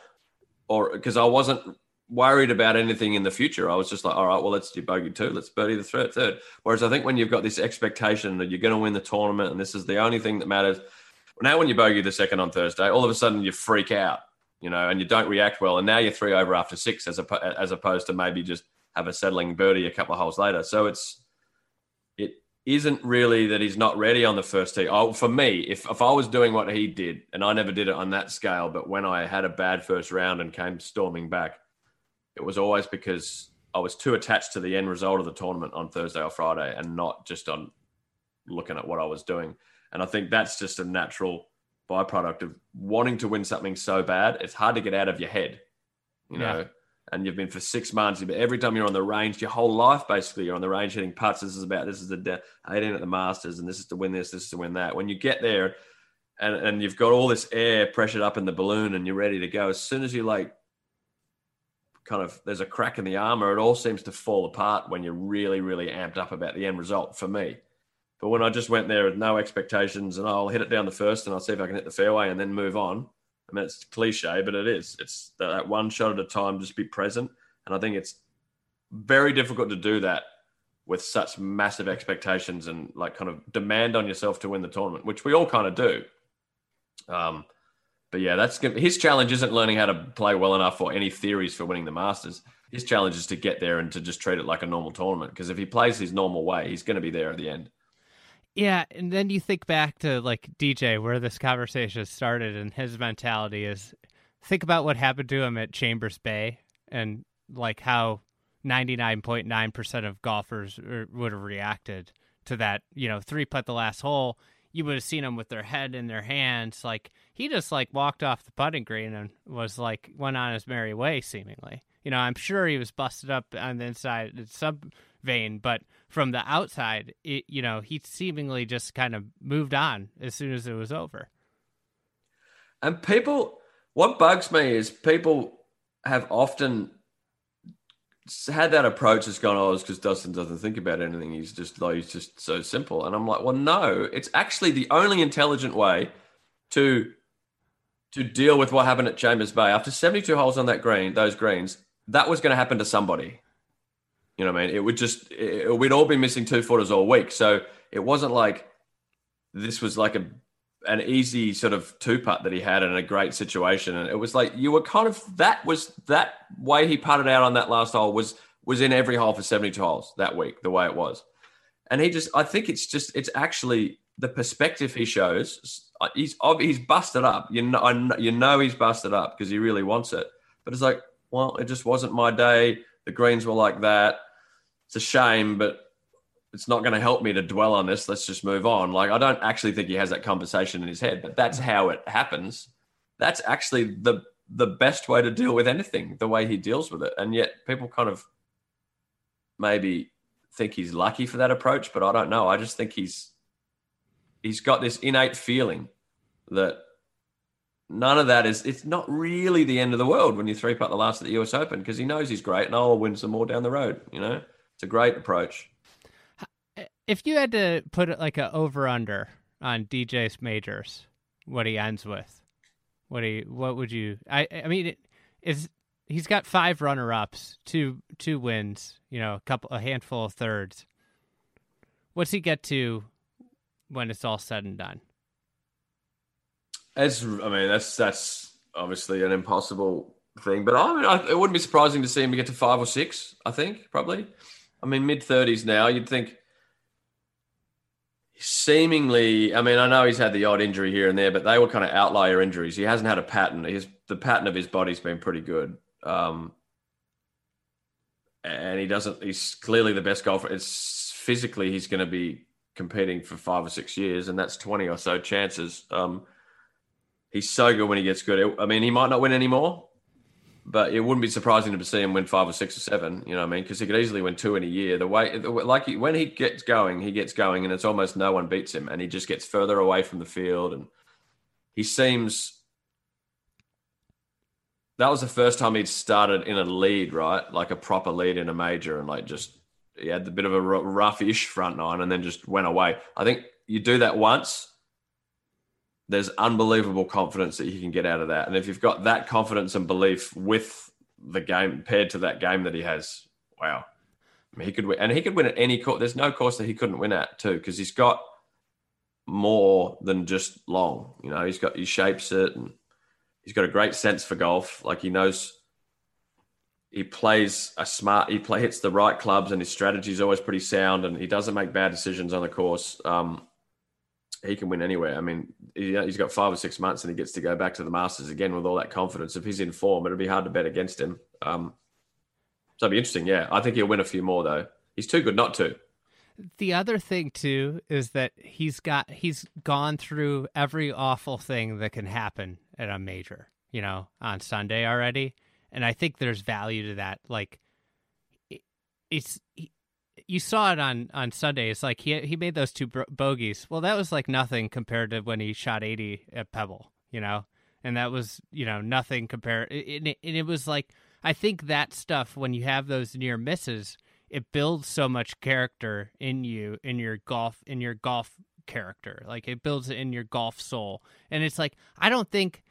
or because I wasn't worried about anything in the future. I was just like, all right, well, let's do bogey two, let's birdie the third. third. Whereas I think when you've got this expectation that you're going to win the tournament and this is the only thing that matters – now, when you bogey the second on Thursday, all of a sudden you freak out, you know, and you don't react well. And now you're three over after six, as, a, as opposed to maybe just have a settling birdie a couple of holes later. So it's it isn't really that he's not ready on the first tee. Oh, for me, if if I was doing what he did, and I never did it on that scale, but when I had a bad first round and came storming back, it was always because I was too attached to the end result of the tournament on Thursday or Friday, and not just on looking at what I was doing. And I think that's just a natural byproduct of wanting to win something so bad. It's hard to get out of your head, you know. Yeah. And you've been for six months. But every time you're on the range, your whole life basically, you're on the range hitting putts. This is about this is the 18 at the Masters, and this is to win this, this is to win that. When you get there, and and you've got all this air pressured up in the balloon, and you're ready to go. As soon as you like, kind of, there's a crack in the armor. It all seems to fall apart when you're really, really amped up about the end result. For me, but when I just went there with no expectations and I'll hit it down the first and I'll see if I can hit the fairway and then move on. I mean, it's cliche, but it is. It's that one shot at a time, just be present. And I think it's very difficult to do that with such massive expectations and like kind of demand on yourself to win the tournament, which we all kind of do. Um, but yeah, that's his challenge isn't learning how to play well enough or any theories for winning the Masters. His challenge is to get there and to just treat it like a normal tournament. Because if he plays his normal way, he's going to be there at the end. Yeah, and then you think back to like DJ, where this conversation started, and his mentality is think about what happened to him at Chambers Bay and like how 99.9% of golfers er, would have reacted to that, you know, three putt the last hole. You would have seen them with their head in their hands. Like he just like walked off the putting green and was like went on his merry way, seemingly. You know, I'm sure he was busted up on the inside, the sub vein, but from the outside, it, you know, he seemingly just kind of moved on as soon as it was over. And people, what bugs me is people have often had that approach that's gone, oh, it's because Dustin doesn't think about anything. He's just like, he's just so simple. And I'm like, well, no, it's actually the only intelligent way to to deal with what happened at Chambers Bay. After 72 holes on that green, those greens, that was going to happen to somebody. You know what I mean? It would just, it, we'd all been missing two footers all week. So it wasn't like this was like a an easy sort of two putt that he had in a great situation. And it was like you were kind of that was that way he putted out on that last hole was was in every hole for 72 holes that week, the way it was. And he just I think it's just it's actually the perspective he shows. He's he's busted up. You know, you know he's busted up because he really wants it. But it's like, well, it just wasn't my day. The greens were like that. It's a shame, but it's not going to help me to dwell on this. Let's just move on. Like, I don't actually think he has that conversation in his head, but that's how it happens. That's actually the the best way to deal with anything, the way he deals with it. And yet people kind of maybe think he's lucky for that approach, but I don't know. I just think he's he's got this innate feeling that none of that is it's not really the end of the world when you three putt the last at the US Open because he knows he's great and I'll win some more down the road, you know? It's a great approach eh, if you had to put it like a over under on DJ's majors, what he ends with, what he what would you? I I mean, it, is he's got five runner ups, two two wins, you know, a couple a handful of thirds. What's he get to when it's all said and done? It's I mean that's that's obviously an impossible thing, but I mean I, it wouldn't be surprising to see him get to five or six. I think probably. I mean mid thirties now. You'd think seemingly, I mean, I know he's had the odd injury here and there, but they were kind of outlier injuries. He hasn't had a pattern. His the pattern of his body's been pretty good. Um, and he doesn't. He's clearly the best golfer. It's physically he's going to be competing for five or six years, and that's twenty or so chances. Um, he's so good when he gets good. I mean, he might not win anymore, but it wouldn't be surprising to see him win five or six or seven. You know what I mean? Because he could easily win two in a year. The way, like he, when he gets going, he gets going, and it's almost no one beats him, and he just gets further away from the field, and he seems. That was the first time he'd started in a lead, right? Like a proper lead in a major, and like just he had a bit of a rough-ish front nine, and then just went away. I think you do that once, there's unbelievable confidence that you can get out of that. And if you've got that confidence and belief with the game paired to that game that he has, wow. I mean, he could win, and he could win at any course. There's no course that he couldn't win at too, because he's got more than just long. You know, he's got he shapes it, and he's got a great sense for golf. Like he knows, he plays a smart. He play hits the right clubs, and his strategy is always pretty sound, and he doesn't make bad decisions on the course. Um, he can win anywhere. I mean, he, has got five or six months and he gets to go back to the Masters again with all that confidence. If he's in form, it'll be hard to bet against him. Um, so it'll be interesting. Yeah, I think he'll win a few more though. He's too good not to. The other thing too is that he's got he's gone through every awful thing that can happen at a major, you know, on Sunday already, and I think there's value to that. Like, it's you saw it on on Sunday. It's like he he made those two bogeys. Well, that was like nothing compared to when he shot 80 at Pebble, you know. And that was, you know, nothing compared. And it, and it was like I think that stuff when you have those near misses, it builds so much character in you in your golf in your golf character. Like it builds it in your golf soul. And it's like I don't think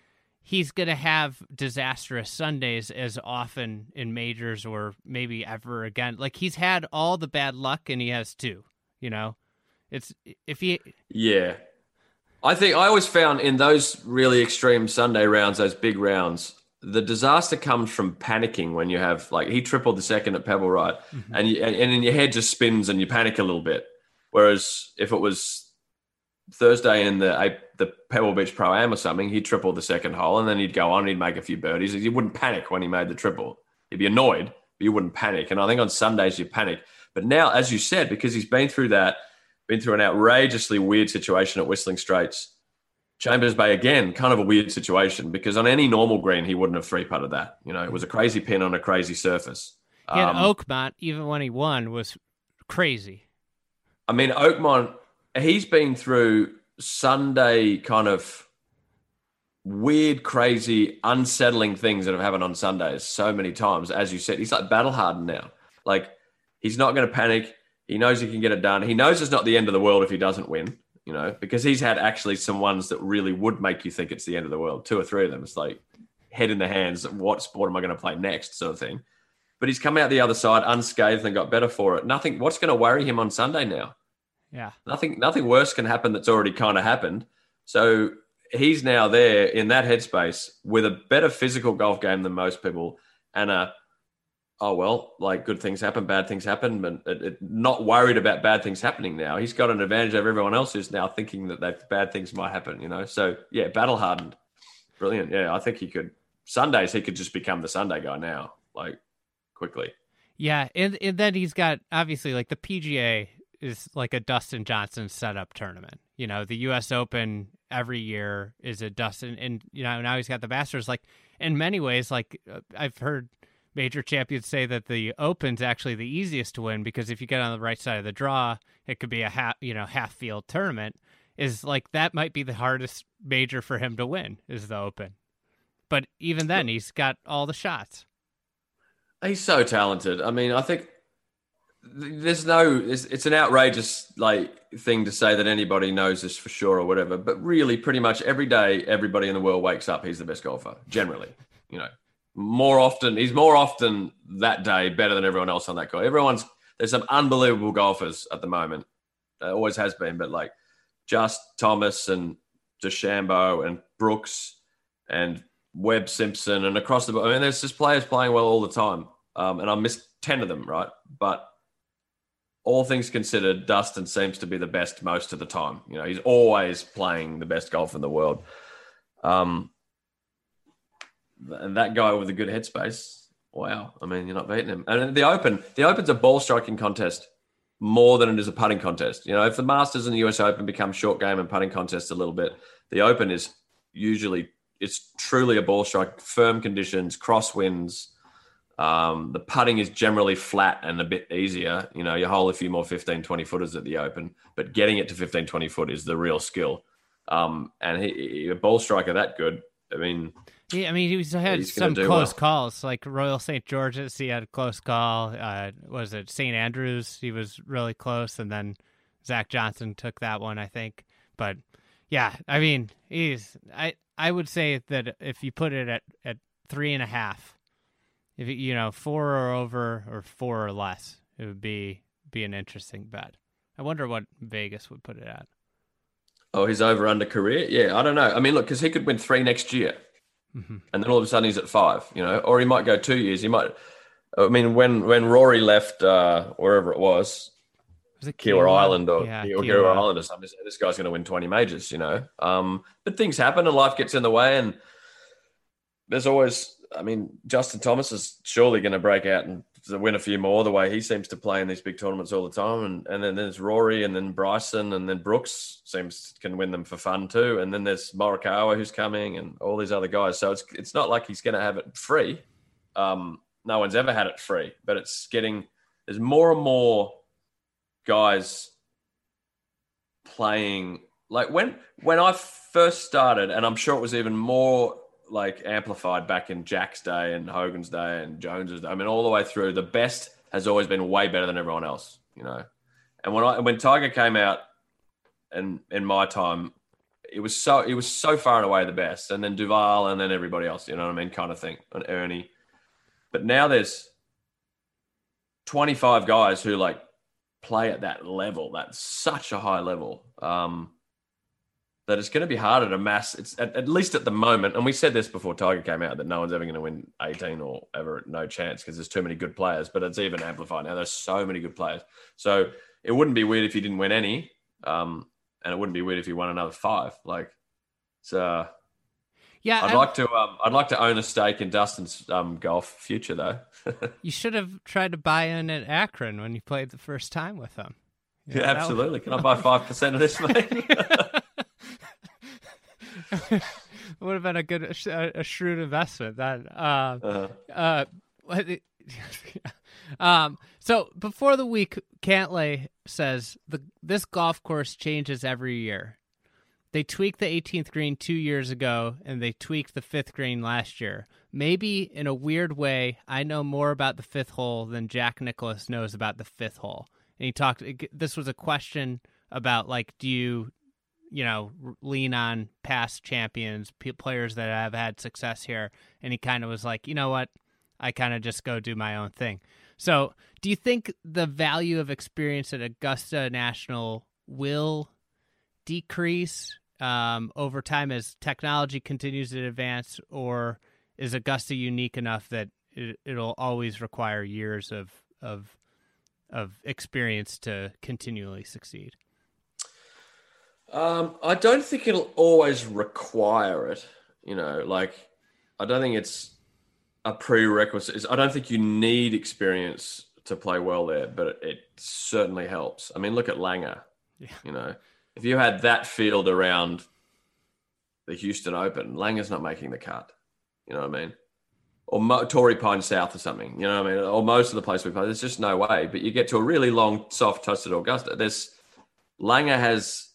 he's going to have disastrous Sundays as often in majors or maybe ever again. Like he's had all the bad luck and he has two, you know. It's if he Yeah. I think I always found in those really extreme Sunday rounds, those big rounds, the disaster comes from panicking when you have like he tripled the second at Pebble right, mm-hmm. and you, and, and in your head just spins and you panic a little bit. Whereas if it was Thursday in the the Pebble Beach Pro Am or something, he'd triple the second hole, and then he'd go on, and he'd make a few birdies. He wouldn't panic when he made the triple. He'd be annoyed, but you wouldn't panic. And I think on Sundays you panic. But now, as you said, because he's been through that, been through an outrageously weird situation at Whistling Straits, Chambers Bay again, kind of a weird situation because on any normal green he wouldn't have three putted that. You know, it was a crazy pin on a crazy surface. Yeah, um, Oakmont, even when he won, was crazy. I mean, Oakmont, he's been through Sunday kind of weird, crazy, unsettling things that have happened on Sundays so many times. As you said, he's like battle hardened now. Like he's not going to panic. He knows he can get it done. He knows it's not the end of the world if he doesn't win, you know, because he's had actually some ones that really would make you think it's the end of the world. Two or three of them. It's like head in the hands. What sport am I going to play next, sort of thing. But he's come out the other side unscathed and got better for it. Nothing. What's going to worry him on Sunday now? Yeah. Nothing. Nothing worse can happen. That's already kind of happened. So he's now there in that headspace with a better physical golf game than most people and a oh well like good things happen bad things happen but it, it, not worried about bad things happening now he's got an advantage over everyone else who's now thinking that that bad things might happen you know so yeah battle hardened brilliant yeah i think he could sundays he could just become the sunday guy now like quickly yeah and, and then he's got obviously like the pga is like a dustin johnson setup tournament you know the us open every year is a Dustin, and you know now he's got the Masters. Like in many ways, like uh, I've heard major champions say that the Open's actually the easiest to win because if you get on the right side of the draw, it could be a half you know half field tournament. Is like that might be the hardest major for him to win is the Open, but even then he's got all the shots. He's so talented. I mean, I think there's no it's, it's, an outrageous like thing to say that anybody knows this for sure or whatever but really pretty much every day everybody in the world wakes up he's the best golfer generally you know. More often he's more often that day better than everyone else on that course everyone's there's some unbelievable golfers at the moment. Uh, always has been but like justin thomas and DeChambeau and brooks and webb simpson and across the board. I mean there's just players playing well all the time um, and i missed 10 of them right? But all things considered, Dustin seems to be the best most of the time. You know, he's always playing the best golf in the world. Um, and that guy with a good headspace, wow! I mean, you're not beating him. And the Open, the Open's a ball striking contest more than it is a putting contest. You know, if the Masters and the US Open become short game and putting contests a little bit, the Open is usually it's truly a ball strike, firm conditions, crosswinds um, the putting is generally flat and a bit easier. You know, you hole a few more 15, 20 footers at the open, but getting it to 15, 20 foot is the real skill. Um, and he, he, a ball striker that good. I mean, yeah, I mean, he was, had some close well. calls, like Royal St. George's. He had a close call. Uh, was it St. Andrews? He was really close, and then Zach Johnson took that one, I think. But yeah, I mean, he's. I I would say that if you put it at at three and a half, if you know four or over or four or less, it would be be an interesting bet. I wonder what Vegas would put it at. Oh, his over under career? Yeah, I don't know. I mean, look, because he could win three next year, mm-hmm. and then all of a sudden he's at five. You know, or he might go two years. He might. I mean, when when Rory left uh, wherever it was, was it Kiawah Island or yeah, Island or something, this guy's going to win twenty majors. You know, um, but things happen and life gets in the way, and there's always I mean, Justin Thomas is surely going to break out and win a few more the way he seems to play in these big tournaments all the time. And, and then there's Rory and then Bryson and then Brooks seems can win them for fun too. And then there's Morikawa who's coming and all these other guys. So it's it's not like he's going to have it free. Um, no one's ever had it free, but it's getting there's more and more guys playing like when when I first started, and I'm sure it was even more like amplified back in Jack's day and Hogan's day and Jones's day. I mean, all the way through, the best has always been way better than everyone else, you know. And when I when Tiger came out, and in my time, it was so it was so far and away the best, and then Duval, and then everybody else, you know what I mean, kind of thing, and Ernie. But now there's 25 guys who like play at that level. That's such a high level. Um, that it's going to be harder to mass. It's at, at, least at the moment, and we said this before Tiger came out that no one's ever going to win 18 or ever no chance because there's too many good players. But it's even amplified now. There's so many good players, so it wouldn't be weird if you didn't win any, um, and it wouldn't be weird if you won another five. Like, so uh, yeah, I'd I'm... like to. Um, I'd like to own a stake in Dustin's um, golf future, though. you should have tried to buy in at Akron when you played the first time with them. yeah, absolutely. Can I buy five percent of this, mate? would have been a good, a, a shrewd investment. That, uh, Uh-huh. uh, um, so before the week, Cantlay says the this golf course changes every year. They tweaked the 18th green two years ago, and they tweaked the fifth green last year. Maybe in a weird way, I know more about the fifth hole than Jack Nicklaus knows about the fifth hole. And he talked. This was a question about like, do you, you know, lean on past champions, p- players that have had success here? And he kind of was like, you know what, I kind of just go do my own thing. So, do you think the value of experience at Augusta National will decrease um, over time as technology continues to advance, or is Augusta unique enough that it, it'll always require years of of of experience to continually succeed? Um, I don't think it'll always require it. You know, like I don't think it's a prerequisite. I don't think you need experience to play well there, but it, certainly helps. I mean, look at Langer. Yeah. You know, if you had that field around the Houston Open, Langer's not making the cut. You know what I mean? Or Mo- Torrey Pine South or something. You know what I mean? Or most of the places we play, there's just no way. But you get to a really long, soft, toasted Augusta. There's Langer has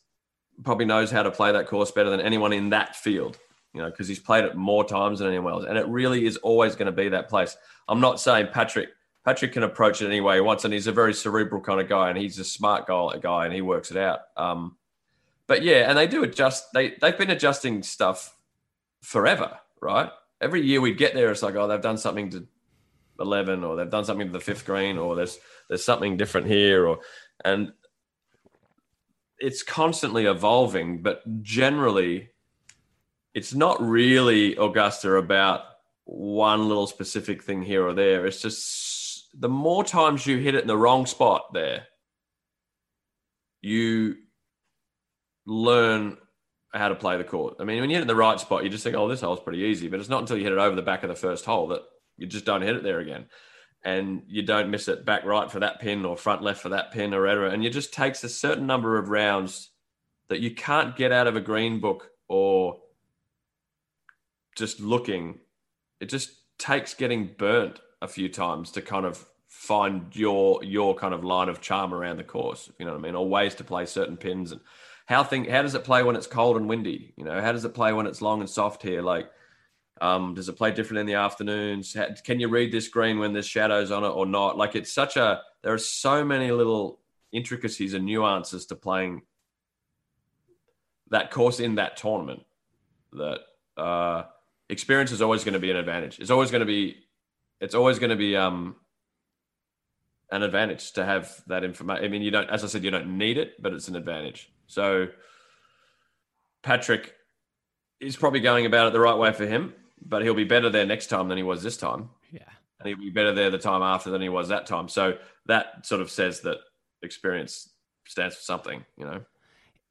probably knows how to play that course better than anyone in that field. You know, because he's played it more times than anyone else, and it really is always going to be that place. I'm not saying Patrick. Patrick can approach it any way he wants, and he's a very cerebral kind of guy, and he's a smart guy, and he works it out. Um, but yeah, and they do adjust. They they've been adjusting stuff forever, right? Every year we'd get there, it's like, oh, they've done something to eleven, or they've done something to the fifth green, or there's there's something different here, or and it's constantly evolving. But generally, it's not really Augusta about one little specific thing here or there. It's just the more times you hit it in the wrong spot there, you learn how to play the court. I mean, when you hit it in the right spot, you just think, oh, this hole's pretty easy. But it's not until you hit it over the back of the first hole that you just don't hit it there again. And you don't miss it back right for that pin or front left for that pin or whatever. And it just takes a certain number of rounds that you can't get out of a green book or just looking. It just takes getting burnt a few times to kind of find your your kind of line of charm around the course. You know what I mean? Or ways to play certain pins and how thing how does it play when it's cold and windy? You know, how does it play when it's long and soft here? Like, um, does it play different in the afternoons? Can you read this green when there's shadows on it or not? Like, it's such a there are so many little intricacies and nuances to playing that course in that tournament that uh, experience is always going to be an advantage. It's always going to be it's always going to be um, an advantage to have that information. I mean, you don't, as I said, you don't need it, but it's an advantage. So Patrick is probably going about it the right way for him, but he'll be better there next time than he was this time. Yeah. And he'll be better there the time after than he was that time. So that sort of says that experience stands for something, you know?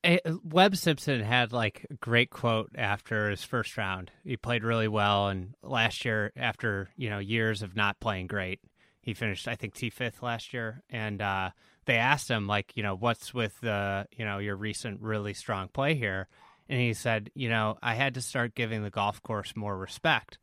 Eh, Webb Simpson had like a great quote after his first round. He played really well, and last year, after you know years of not playing great, he finished I think T fifth last year. And uh, they asked him like, you know, what's with the you know your recent really strong play here, and he said, you know, I had to start giving the golf course more respect.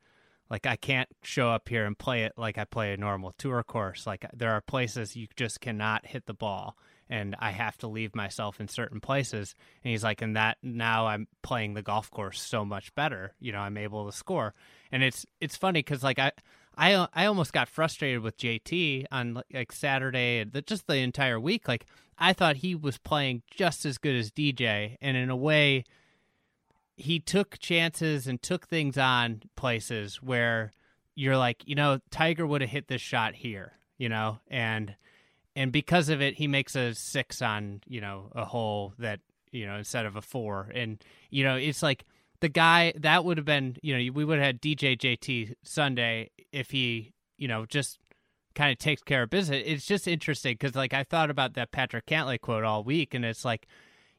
Like I can't show up here and play it like I play a normal tour course. Like there are places you just cannot hit the ball and I have to leave myself in certain places. And he's like, and that now I'm playing the golf course so much better. You know, I'm able to score. And it's it's funny because like I. I, I almost got frustrated with JT on like Saturday and the, just the entire week. Like I thought he was playing just as good as DJ, and in a way, he took chances and took things on places where you're like, you know, Tiger would have hit this shot here, you know, and and because of it, he makes a six on you know a hole that you know instead of a four, and you know it's like the guy that would have been you know we would have had DJ JT Sunday if he you know just kind of takes care of business. It's just interesting because like I thought about that Patrick Cantlay quote all week, and it's like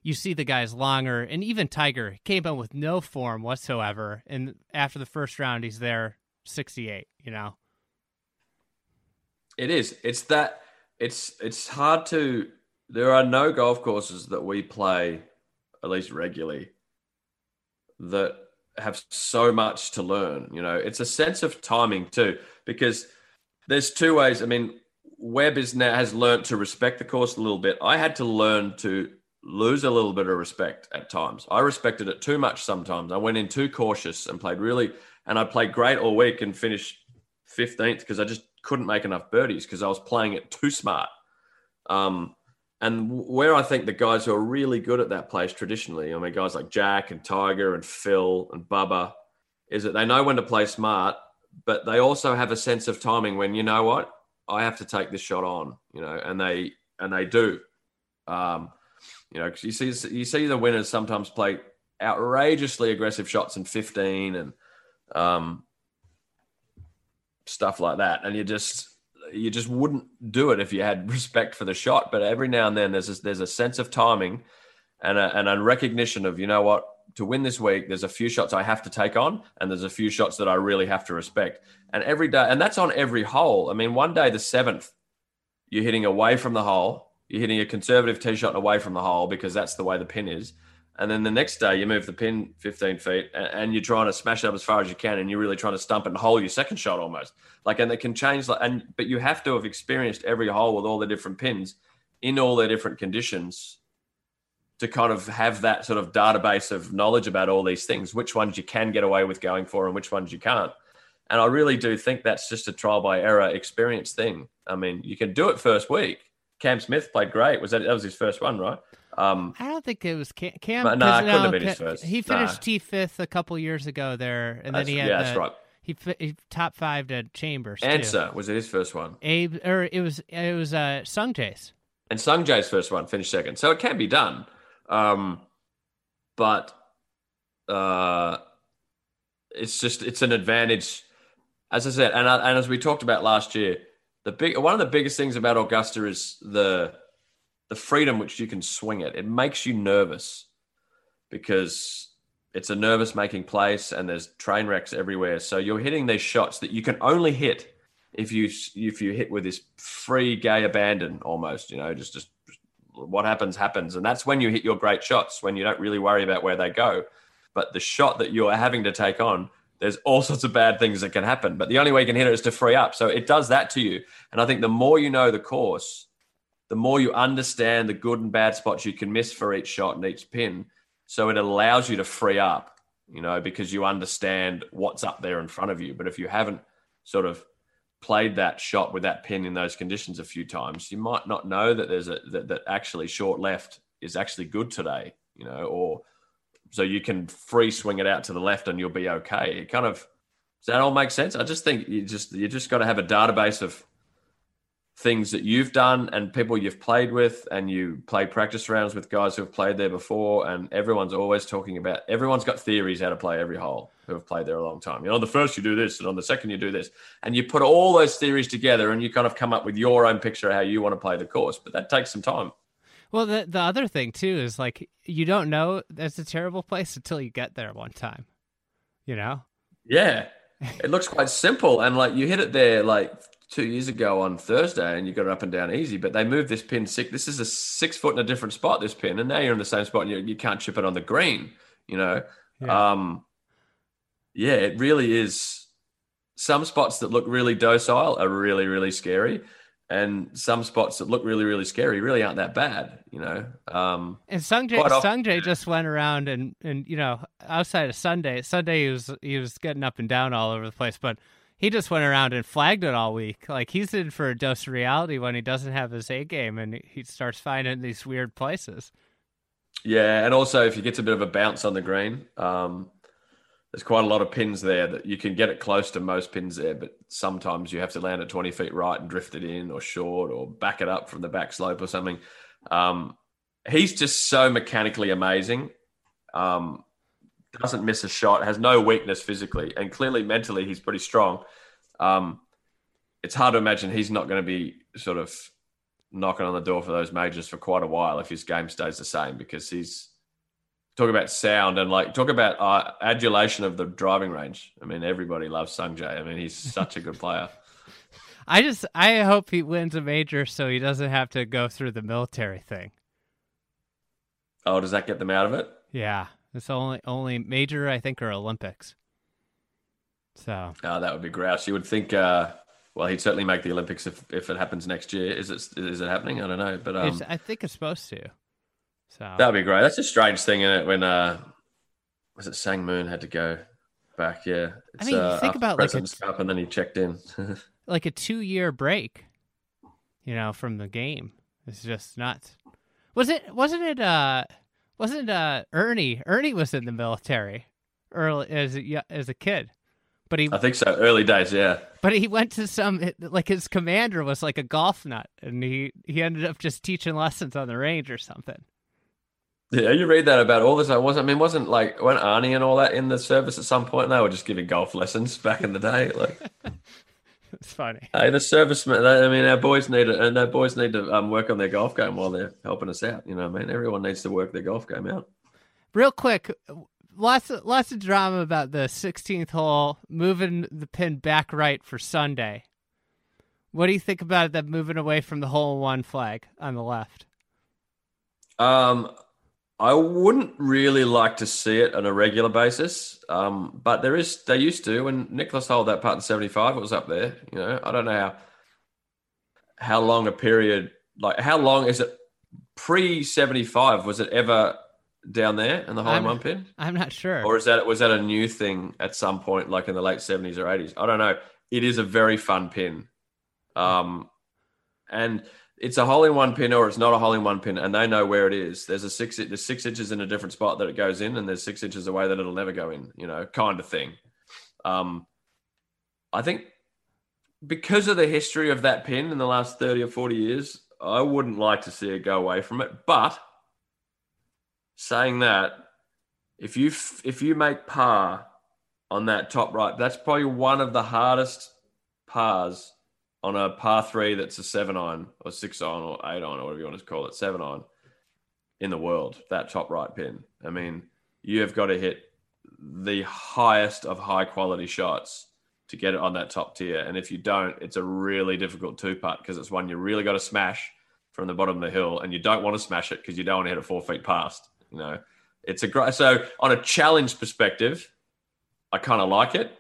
you see the guys longer, and even Tiger came in with no form whatsoever, and after the first round, he's there sixty eight. You know, It is. It's that. It's it's hard to. There are no golf courses that we play, at least regularly, that have so much to learn. You know, it's a sense of timing too, because there's two ways. I mean, Webb is now has learned to respect the course a little bit. I had to learn to lose a little bit of respect at times. I respected it too much sometimes. I went in too cautious and played really, and I played great all week and finished 15th because I just couldn't make enough birdies because I was playing it too smart. Um, and where I think the guys who are really good at that place traditionally, I mean, guys like Jack and Tiger and Phil and Bubba, is that they know when to play smart, but they also have a sense of timing when you know what I have to take this shot on, you know, and they and they do. Um, you know, because you see you see the winners sometimes play outrageously aggressive shots in 15 and um, stuff like that, and you just you just wouldn't do it if you had respect for the shot. But every now and then there's a, there's a sense of timing and a, and a recognition of you know what to win this week. There's a few shots I have to take on, and there's a few shots that I really have to respect. And every day, and that's on every hole. I mean, one day the seventh, you're hitting away from the hole. You're hitting a conservative tee shot away from the hole because that's the way the pin is. And then the next day, you move the pin 15 feet and, you're trying to smash it up as far as you can, and you're really trying to stump and hole your second shot almost. Like, and it can change. Like, and but you have to have experienced every hole with all the different pins in all their different conditions to kind of have that sort of database of knowledge about all these things, which ones you can get away with going for and which ones you can't. And I really do think that's just a trial by error experience thing. I mean, you can do it first week. Cam Smith played great. Was that that was his first one, right? Um, I don't think it was Cam. Cam no, nah, it couldn't have been his first. He finished nah. T fifth a couple years ago there, and that's, then he had yeah, the, that's right. He, he top five to Chambers. Answer was it his first one? Abe or it was it was uh Sungjae's. And Sungjae's first one finished second, so it can be done. Um, but uh, it's just it's an advantage, as I said, and and as we talked about last year, the big one of the biggest things about Augusta is the the freedom which you can swing it. It makes you nervous because it's a nervous making place and there's train wrecks everywhere. So you're hitting these shots that you can only hit if you if you hit with this free gay abandon almost, you know, just just what happens happens and that's when you hit your great shots when you don't really worry about where they go. But the shot that you're having to take on there's all sorts of bad things that can happen, but the only way you can hit it is to free up. So it does that to you. And I think the more you know the course, the more you understand the good and bad spots you can miss for each shot and each pin. So it allows you to free up, you know, because you understand what's up there in front of you. But if you haven't sort of played that shot with that pin in those conditions a few times, you might not know that there's a that, that actually short left is actually good today, you know, or so you can free swing it out to the left and you'll be okay. It kind of does that all make sense? I just think you just you just got to have a database of things that you've done and people you've played with and you play practice rounds with guys who have played there before and everyone's always talking about everyone's got theories how to play every hole who have played there a long time you know on the first you do this and on the second you do this and you put all those theories together and you kind of come up with your own picture of how you want to play the course but that takes some time well the, the other thing too is like you don't know that's a terrible place until you get there one time you know yeah it looks quite simple and like you hit it there like two years ago on Thursday and you got it up and down easy, but they moved this pin six. This is a six foot in a different spot, this pin, and now you're in the same spot and you, you can't chip it on the green, you know? Yeah. Um, yeah, it really is. Some spots that look really docile are really, really scary. And some spots that look really, really scary really aren't that bad, you know. Um, and Sungjae, Sungjae just went around and, and you know outside of Sunday, Sunday he was he was getting up and down all over the place, but he just went around and flagged it all week. Like he's in for a dose of reality when he doesn't have his A game and he starts finding these weird places. Yeah, and also if he gets a bit of a bounce on the green, um, there's quite a lot of pins there that you can get it close to most pins there, but sometimes you have to land at 20 feet right and drift it in or short or back it up from the back slope or something. Um, he's just so mechanically amazing. Um, doesn't miss a shot, has no weakness physically, and clearly mentally he's pretty strong. Um, it's hard to imagine he's not going to be sort of knocking on the door for those majors for quite a while if his game stays the same because he's talk about sound and like talk about uh, adulation of the driving range. I mean, everybody loves Sungjae. I mean, he's such a good player. I just I hope he wins a major so he doesn't have to go through the military thing. Oh, does that get them out of it? Yeah. It's only only major, I think, or Olympics. So Oh, that would be grouse. You would think. Uh, well, he'd certainly make the Olympics if, if it happens next year. Is it is it happening? I don't know, but um, I think it's supposed to. So that'd be great. That's a strange thing, is it? When uh, was it Sang Moon had to go back? Yeah, I mean, uh, think about, like, President's it's- Cup, and then he checked in. like a two year break, you know, from the game. It's just nuts. Was it? Wasn't it? Uh, wasn't uh Ernie? Ernie was in the military early as a, as a kid, but he I think so. Early days, yeah. but he went to some like his commander was like a golf nut, and he he ended up just teaching lessons on the range or something. Yeah, you read that about all this. I wasn't. I mean, wasn't like when Arnie and all that in the service at some point. And they were just giving golf lessons back in the day. Like, It's funny. hey, the servicemen. I mean, our boys need to, and our boys need to um, work on their golf game while they're helping us out. You know, what I mean, everyone needs to work their golf game out. Real quick, lots of lots of drama about the 16th hole moving the pin back right for Sunday. What do you think about that moving away from the hole in one flag on the left? Um, I wouldn't really like to see it on a regular basis. Um, but there is. They used to when Nicklaus held that putt in '75. It was up there. You know, I don't know how how long a period. Like, how long is it pre '75? Was it ever down there in the hole in one pin? I'm not sure. Or is that was that a new thing at some point, like in the late seventies or eighties? I don't know. It is a very fun pin, um, and it's a hole in one pin or it's not a hole in one pin, and they know where it is. There's a six there's six inches in a different spot that it goes in, and there's six inches away that it'll never go in. You know, kind of thing. Um, I think because of the history of that pin in the last thirty or forty years, I wouldn't like to see it go away from it. But saying that, if you if you make par on that top right, that's probably one of the hardest pars on a par three that's a seven iron or six iron or eight iron or whatever you want to call it, seven iron in the world. That top right pin. I mean, you have got to hit the highest of high quality shots to get it on that top tier. And if you don't, it's a really difficult two putt because it's one you really got to smash from the bottom of the hill, and you don't want to smash it because you don't want to hit it four feet past. You know, it's a great. So on a challenge perspective, I kind of like it.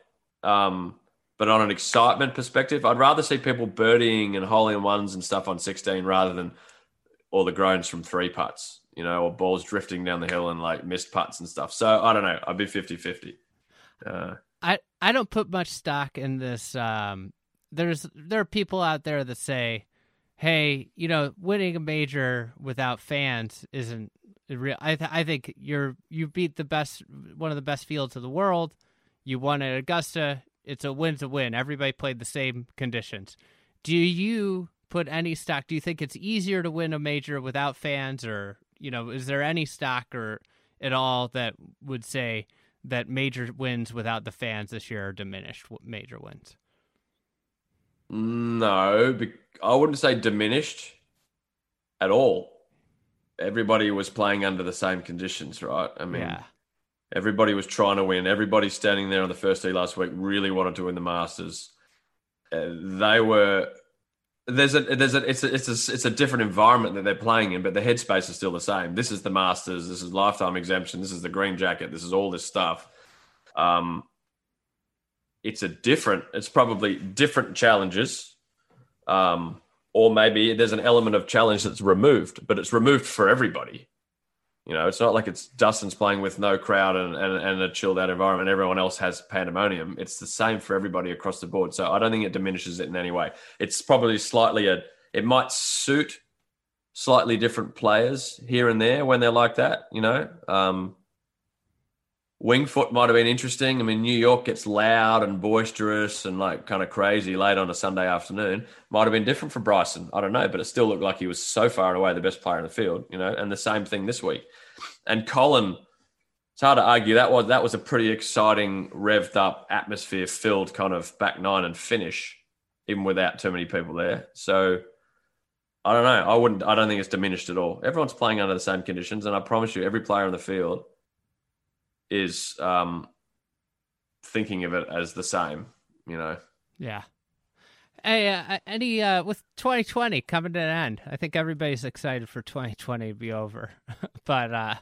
Um, but on an excitement perspective, I'd rather see people birdieing and hole in ones and stuff on 16 rather than all the groans from three putts, you know, or balls drifting down the hill and like missed putts and stuff. So I don't know. I'd be 50 50. Uh, I I don't put much stock in this. Um, there's there are people out there that say, "Hey, you know, winning a major without fans isn't real." I th- I think you're you beat the best one of the best fields of the world. You won at Augusta. It's a win's a win. Everybody played the same conditions. Do you put any stock? Do you think it's easier to win a major without fans, or you know, is there any stock or at all that would say? that major wins without the fans this year are diminished major wins. no, I wouldn't say diminished at all. Everybody was playing under the same conditions, right? I mean, yeah. Everybody was trying to win. Everybody standing there on the first day last week really wanted to win the Masters. Uh, they were there's a there's a it's a it's a it's a different environment that they're playing in, but the headspace is still the same. This is the Masters. This is lifetime exemption. This is the green jacket. This is all this stuff. Um, it's a different. It's probably different challenges. Um, or maybe there's an element of challenge that's removed, but it's removed for everybody. You know, it's not like it's Dustin's playing with no crowd and, and, and a chilled out environment. Everyone else has pandemonium. It's the same for everybody across the board. So I don't think it diminishes it in any way. It's probably slightly a, it might suit slightly different players here and there when they're like that, you know. Um, Winged Foot might have been interesting. I mean, New York gets loud and boisterous and like kind of crazy late on a Sunday afternoon. Might have been different for Bryson. I don't know, but it still looked like he was so far and away the best player in the field, you know. And the same thing this week. And Collin, it's hard to argue that was that was a pretty exciting, revved up, atmosphere filled kind of back nine and finish, even without too many people there. So I don't know. I wouldn't. I don't think it's diminished at all. Everyone's playing under the same conditions, and I promise you, every player on the field is um, thinking of it as the same. You know. Yeah. Hey, uh, any uh, with 2020 coming to an end, I think everybody's excited for 2020 to be over. but uh,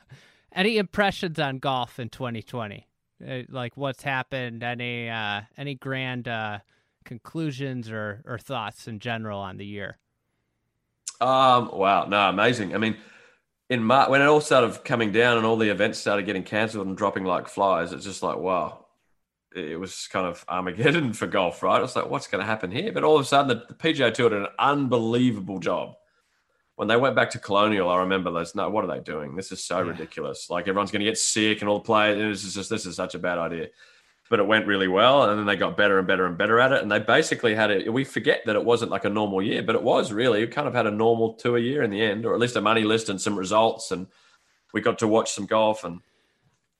Any impressions on golf in 2020? Uh, like what's happened? Any uh, any grand uh, conclusions or or thoughts in general on the year? Um. Wow. No. Amazing. I mean, in March when it all started coming down and all the events started getting cancelled and dropping like flies, it's just like wow. It was kind of Armageddon for golf, right? It's like, what's going to happen here? But all of a sudden, the, the PGA Tour did an unbelievable job when they went back to Colonial, I remember those. No, what are they doing? This is so yeah. ridiculous. Like everyone's going to get sick and all the players. This is just this is such a bad idea. But it went really well, and then they got better and better and better at it. And they basically had it. We forget that it wasn't like a normal year, but it was really. It kind of had a normal tour year in the end, or at least a money list and some results. And we got to watch some golf, and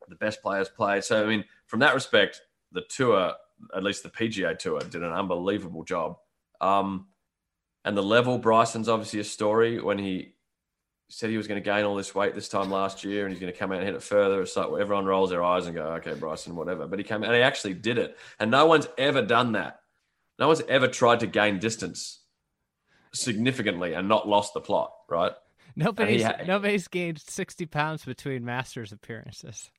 the best players play. So I mean, from that respect, the tour, at least the PGA Tour, did an unbelievable job. Um, and the level, Bryson's obviously a story when he said he was going to gain all this weight this time last year and he's going to come out and hit it further. It's like everyone rolls their eyes and go, okay, Bryson, whatever. But he came and he actually did it. And no one's ever done that. No one's ever tried to gain distance significantly and not lost the plot, right? Nobody's, ha- nobody's gained 60 pounds between Masters appearances.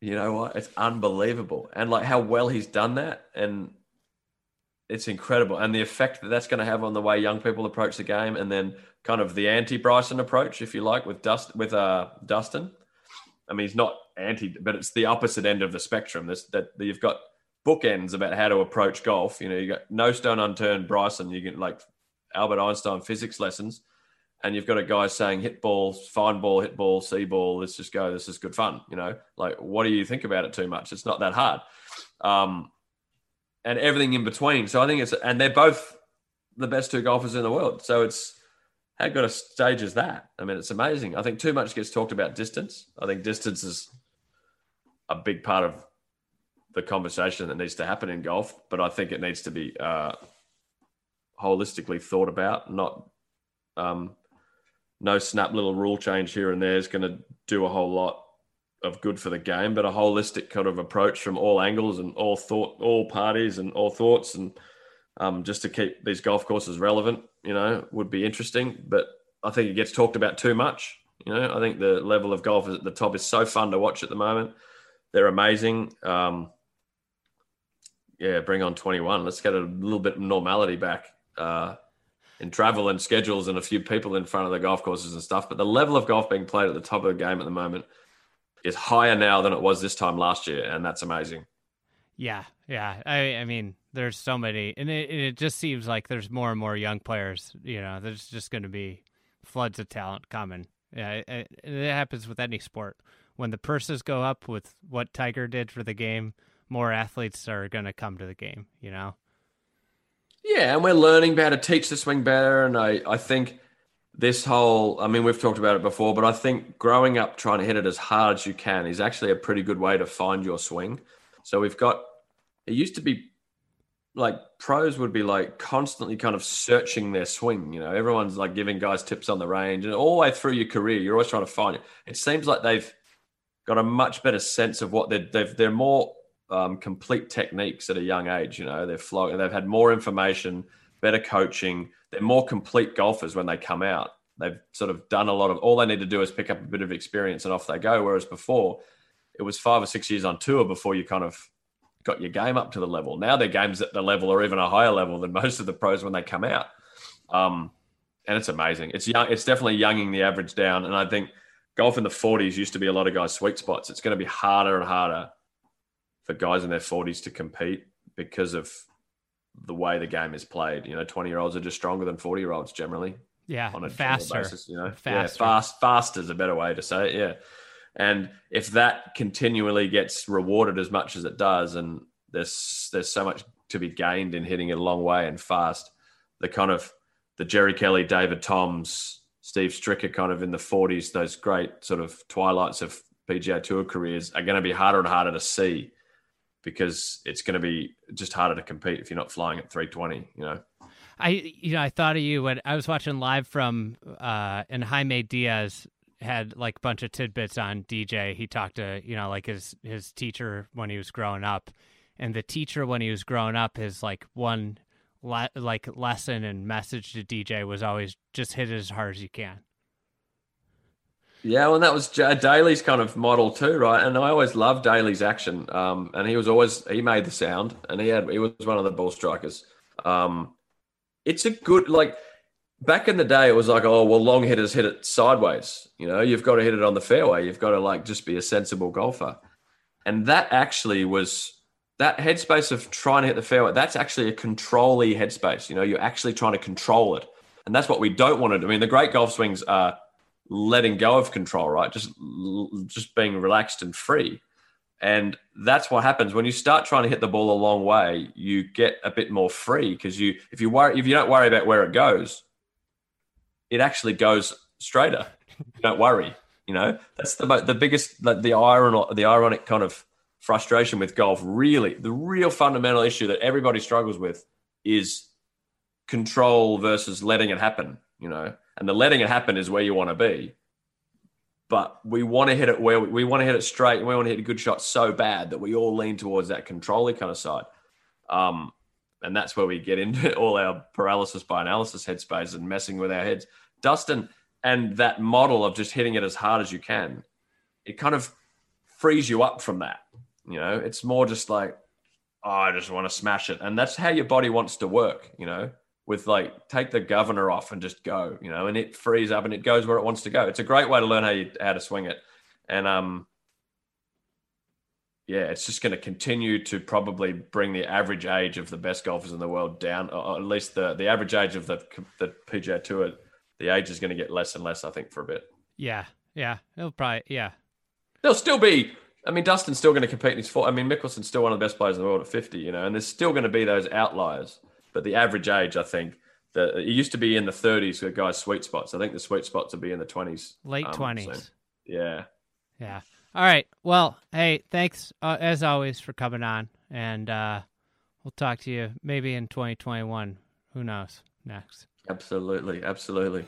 You know what? It's unbelievable. And like how well he's done that. And it's incredible, and the effect that that's going to have on the way young people approach the game, and then kind of the anti Bryson approach, if you like, with Dust with uh, Dustin. I mean, he's not anti, but it's the opposite end of the spectrum. This that you've got bookends about how to approach golf. You know, you got no stone unturned, Bryson. You get like Albert Einstein physics lessons, and you've got a guy saying hit ball, fine ball, hit ball, see ball. Let's just go. This is good fun. You know, like what do you think about it too much? It's not that hard. Um, and everything in between. So I think it's and they're both the best two golfers in the world. So it's how good a stage is that? I mean, it's amazing. I think too much gets talked about distance. I think distance is a big part of the conversation that needs to happen in golf, but I think it needs to be uh, holistically thought about. Not um, no snap little rule change here and there is going to do a whole lot of good for the game, but a holistic kind of approach from all angles and all thought, all parties and all thoughts, and um, just to keep these golf courses relevant, you know, would be interesting. But I think it gets talked about too much. You know, I think the level of golf at the top is so fun to watch at the moment. They're amazing. Um, yeah, bring on 21. Let's get a little bit of normality back uh, in travel and schedules and a few people in front of the golf courses and stuff. But the level of golf being played at the top of the game at the moment is higher now than it was this time last year, and that's amazing. Yeah, yeah. I, I mean, there's so many, and it, it just seems like there's more and more young players. You know, there's just going to be floods of talent coming. Yeah, it, it happens with any sport. When the purses go up with what Tiger did for the game, more athletes are going to come to the game. You know. Yeah, and we're learning how to teach the swing better, and I, I think this whole i mean we've talked about it before but i think growing up trying to hit it as hard as you can is actually a pretty good way to find your swing. So we've got it used to be like pros would be like constantly kind of searching their swing you know? Everyone's like giving guys tips on the range and all the way through your career you're always trying to find it. It seems like they've got a much better sense of what they're they've, they're more um, complete techniques at a young age you know? They're flowing they've had more information better coaching they're more complete golfers when they come out. They've sort of done a lot of all they need to do is pick up a bit of experience and off they go. Whereas before, it was five or six years on tour before you kind of got your game up to the level. Now their games at the level or even a higher level than most of the pros when they come out. Um, and it's amazing. It's young. It's definitely younging the average down. And I think golf in the 40s used to be a lot of guys' sweet spots. It's going to be harder and harder for guys in their 40s to compete because of the way the game is played. You know, 20 year olds are just stronger than 40 year olds generally. Yeah. On a faster. Basis, you know, faster. Yeah, fast, fast is a better way to say it. Yeah. And if that continually gets rewarded as much as it does, and there's there's so much to be gained in hitting it a long way and fast, the kind of the Jerry Kelly, David Toms, Steve Stricker kind of in the 40s, those great sort of twilights of PGA Tour careers are going to be harder and harder to see because it's going to be just harder to compete if you're not flying at 320. You know. I you know I thought of you when I was watching live from uh and Jaime Diaz had like a bunch of tidbits on DJ. He talked to you know like his his teacher when he was growing up, and the teacher when he was growing up, his like one le- like lesson and message to DJ was always just hit it as hard as you can. Yeah, well, that was Daly's kind of model too, right? And I always loved Daly's action. Um, and he was always he made the sound, and he had he was one of the ball strikers. Um, it's a good like back in the day. It was like, oh well, long hitters hit it sideways. You know, you've got to hit it on the fairway. You've got to like just be a sensible golfer. And that actually was that headspace of trying to hit the fairway. That's actually a controlly headspace. You know, you're actually trying to control it, and that's what we don't want to do. I mean, the great golf swings are letting go of control, right? Just just being relaxed and free. And that's what happens when you start trying to hit the ball a long way. You get a bit more free because you, if you worry, if you don't worry about where it goes, it actually goes straighter. You don't worry. You know that's the the biggest the, the iron the ironic kind of frustration with golf. Really, the real fundamental issue that everybody struggles with is control versus letting it happen. You know, and the letting it happen is where you want to be. But we want to hit it where we, we want to hit it straight, and we want to hit a good shot so bad that we all lean towards that controlling kind of side. Um, and that's where we get into all our paralysis by analysis headspace and messing with our heads. Dustin and that model of just hitting it as hard as you can, it kind of frees you up from that. You know, it's more just like, oh, I just want to smash it. And that's how your body wants to work, you know with like take the governor off and just go, you know, and it frees up and it goes where it wants to go. It's a great way to learn how you how to swing it, and um, yeah, it's just going to continue to probably bring the average age of the best golfers in the world down, or at least the the average age of the the PGA Tour. The age is going to get less and less, I think, for a bit. Yeah, yeah, it'll probably yeah. There'll still be. I mean, Dustin's still going to compete in his four. I mean, Mickelson's still one of the best players in the world at fifty, you know, and there's still going to be those outliers but the average age, I think, the, it used to be in the 30s for guys' sweet spots. I think the sweet spots will be in the 20s, late um, 20s. So, yeah, yeah. All right. Well, hey, thanks uh, as always for coming on, and uh, we'll talk to you maybe in 2021. Who knows next? Absolutely, absolutely.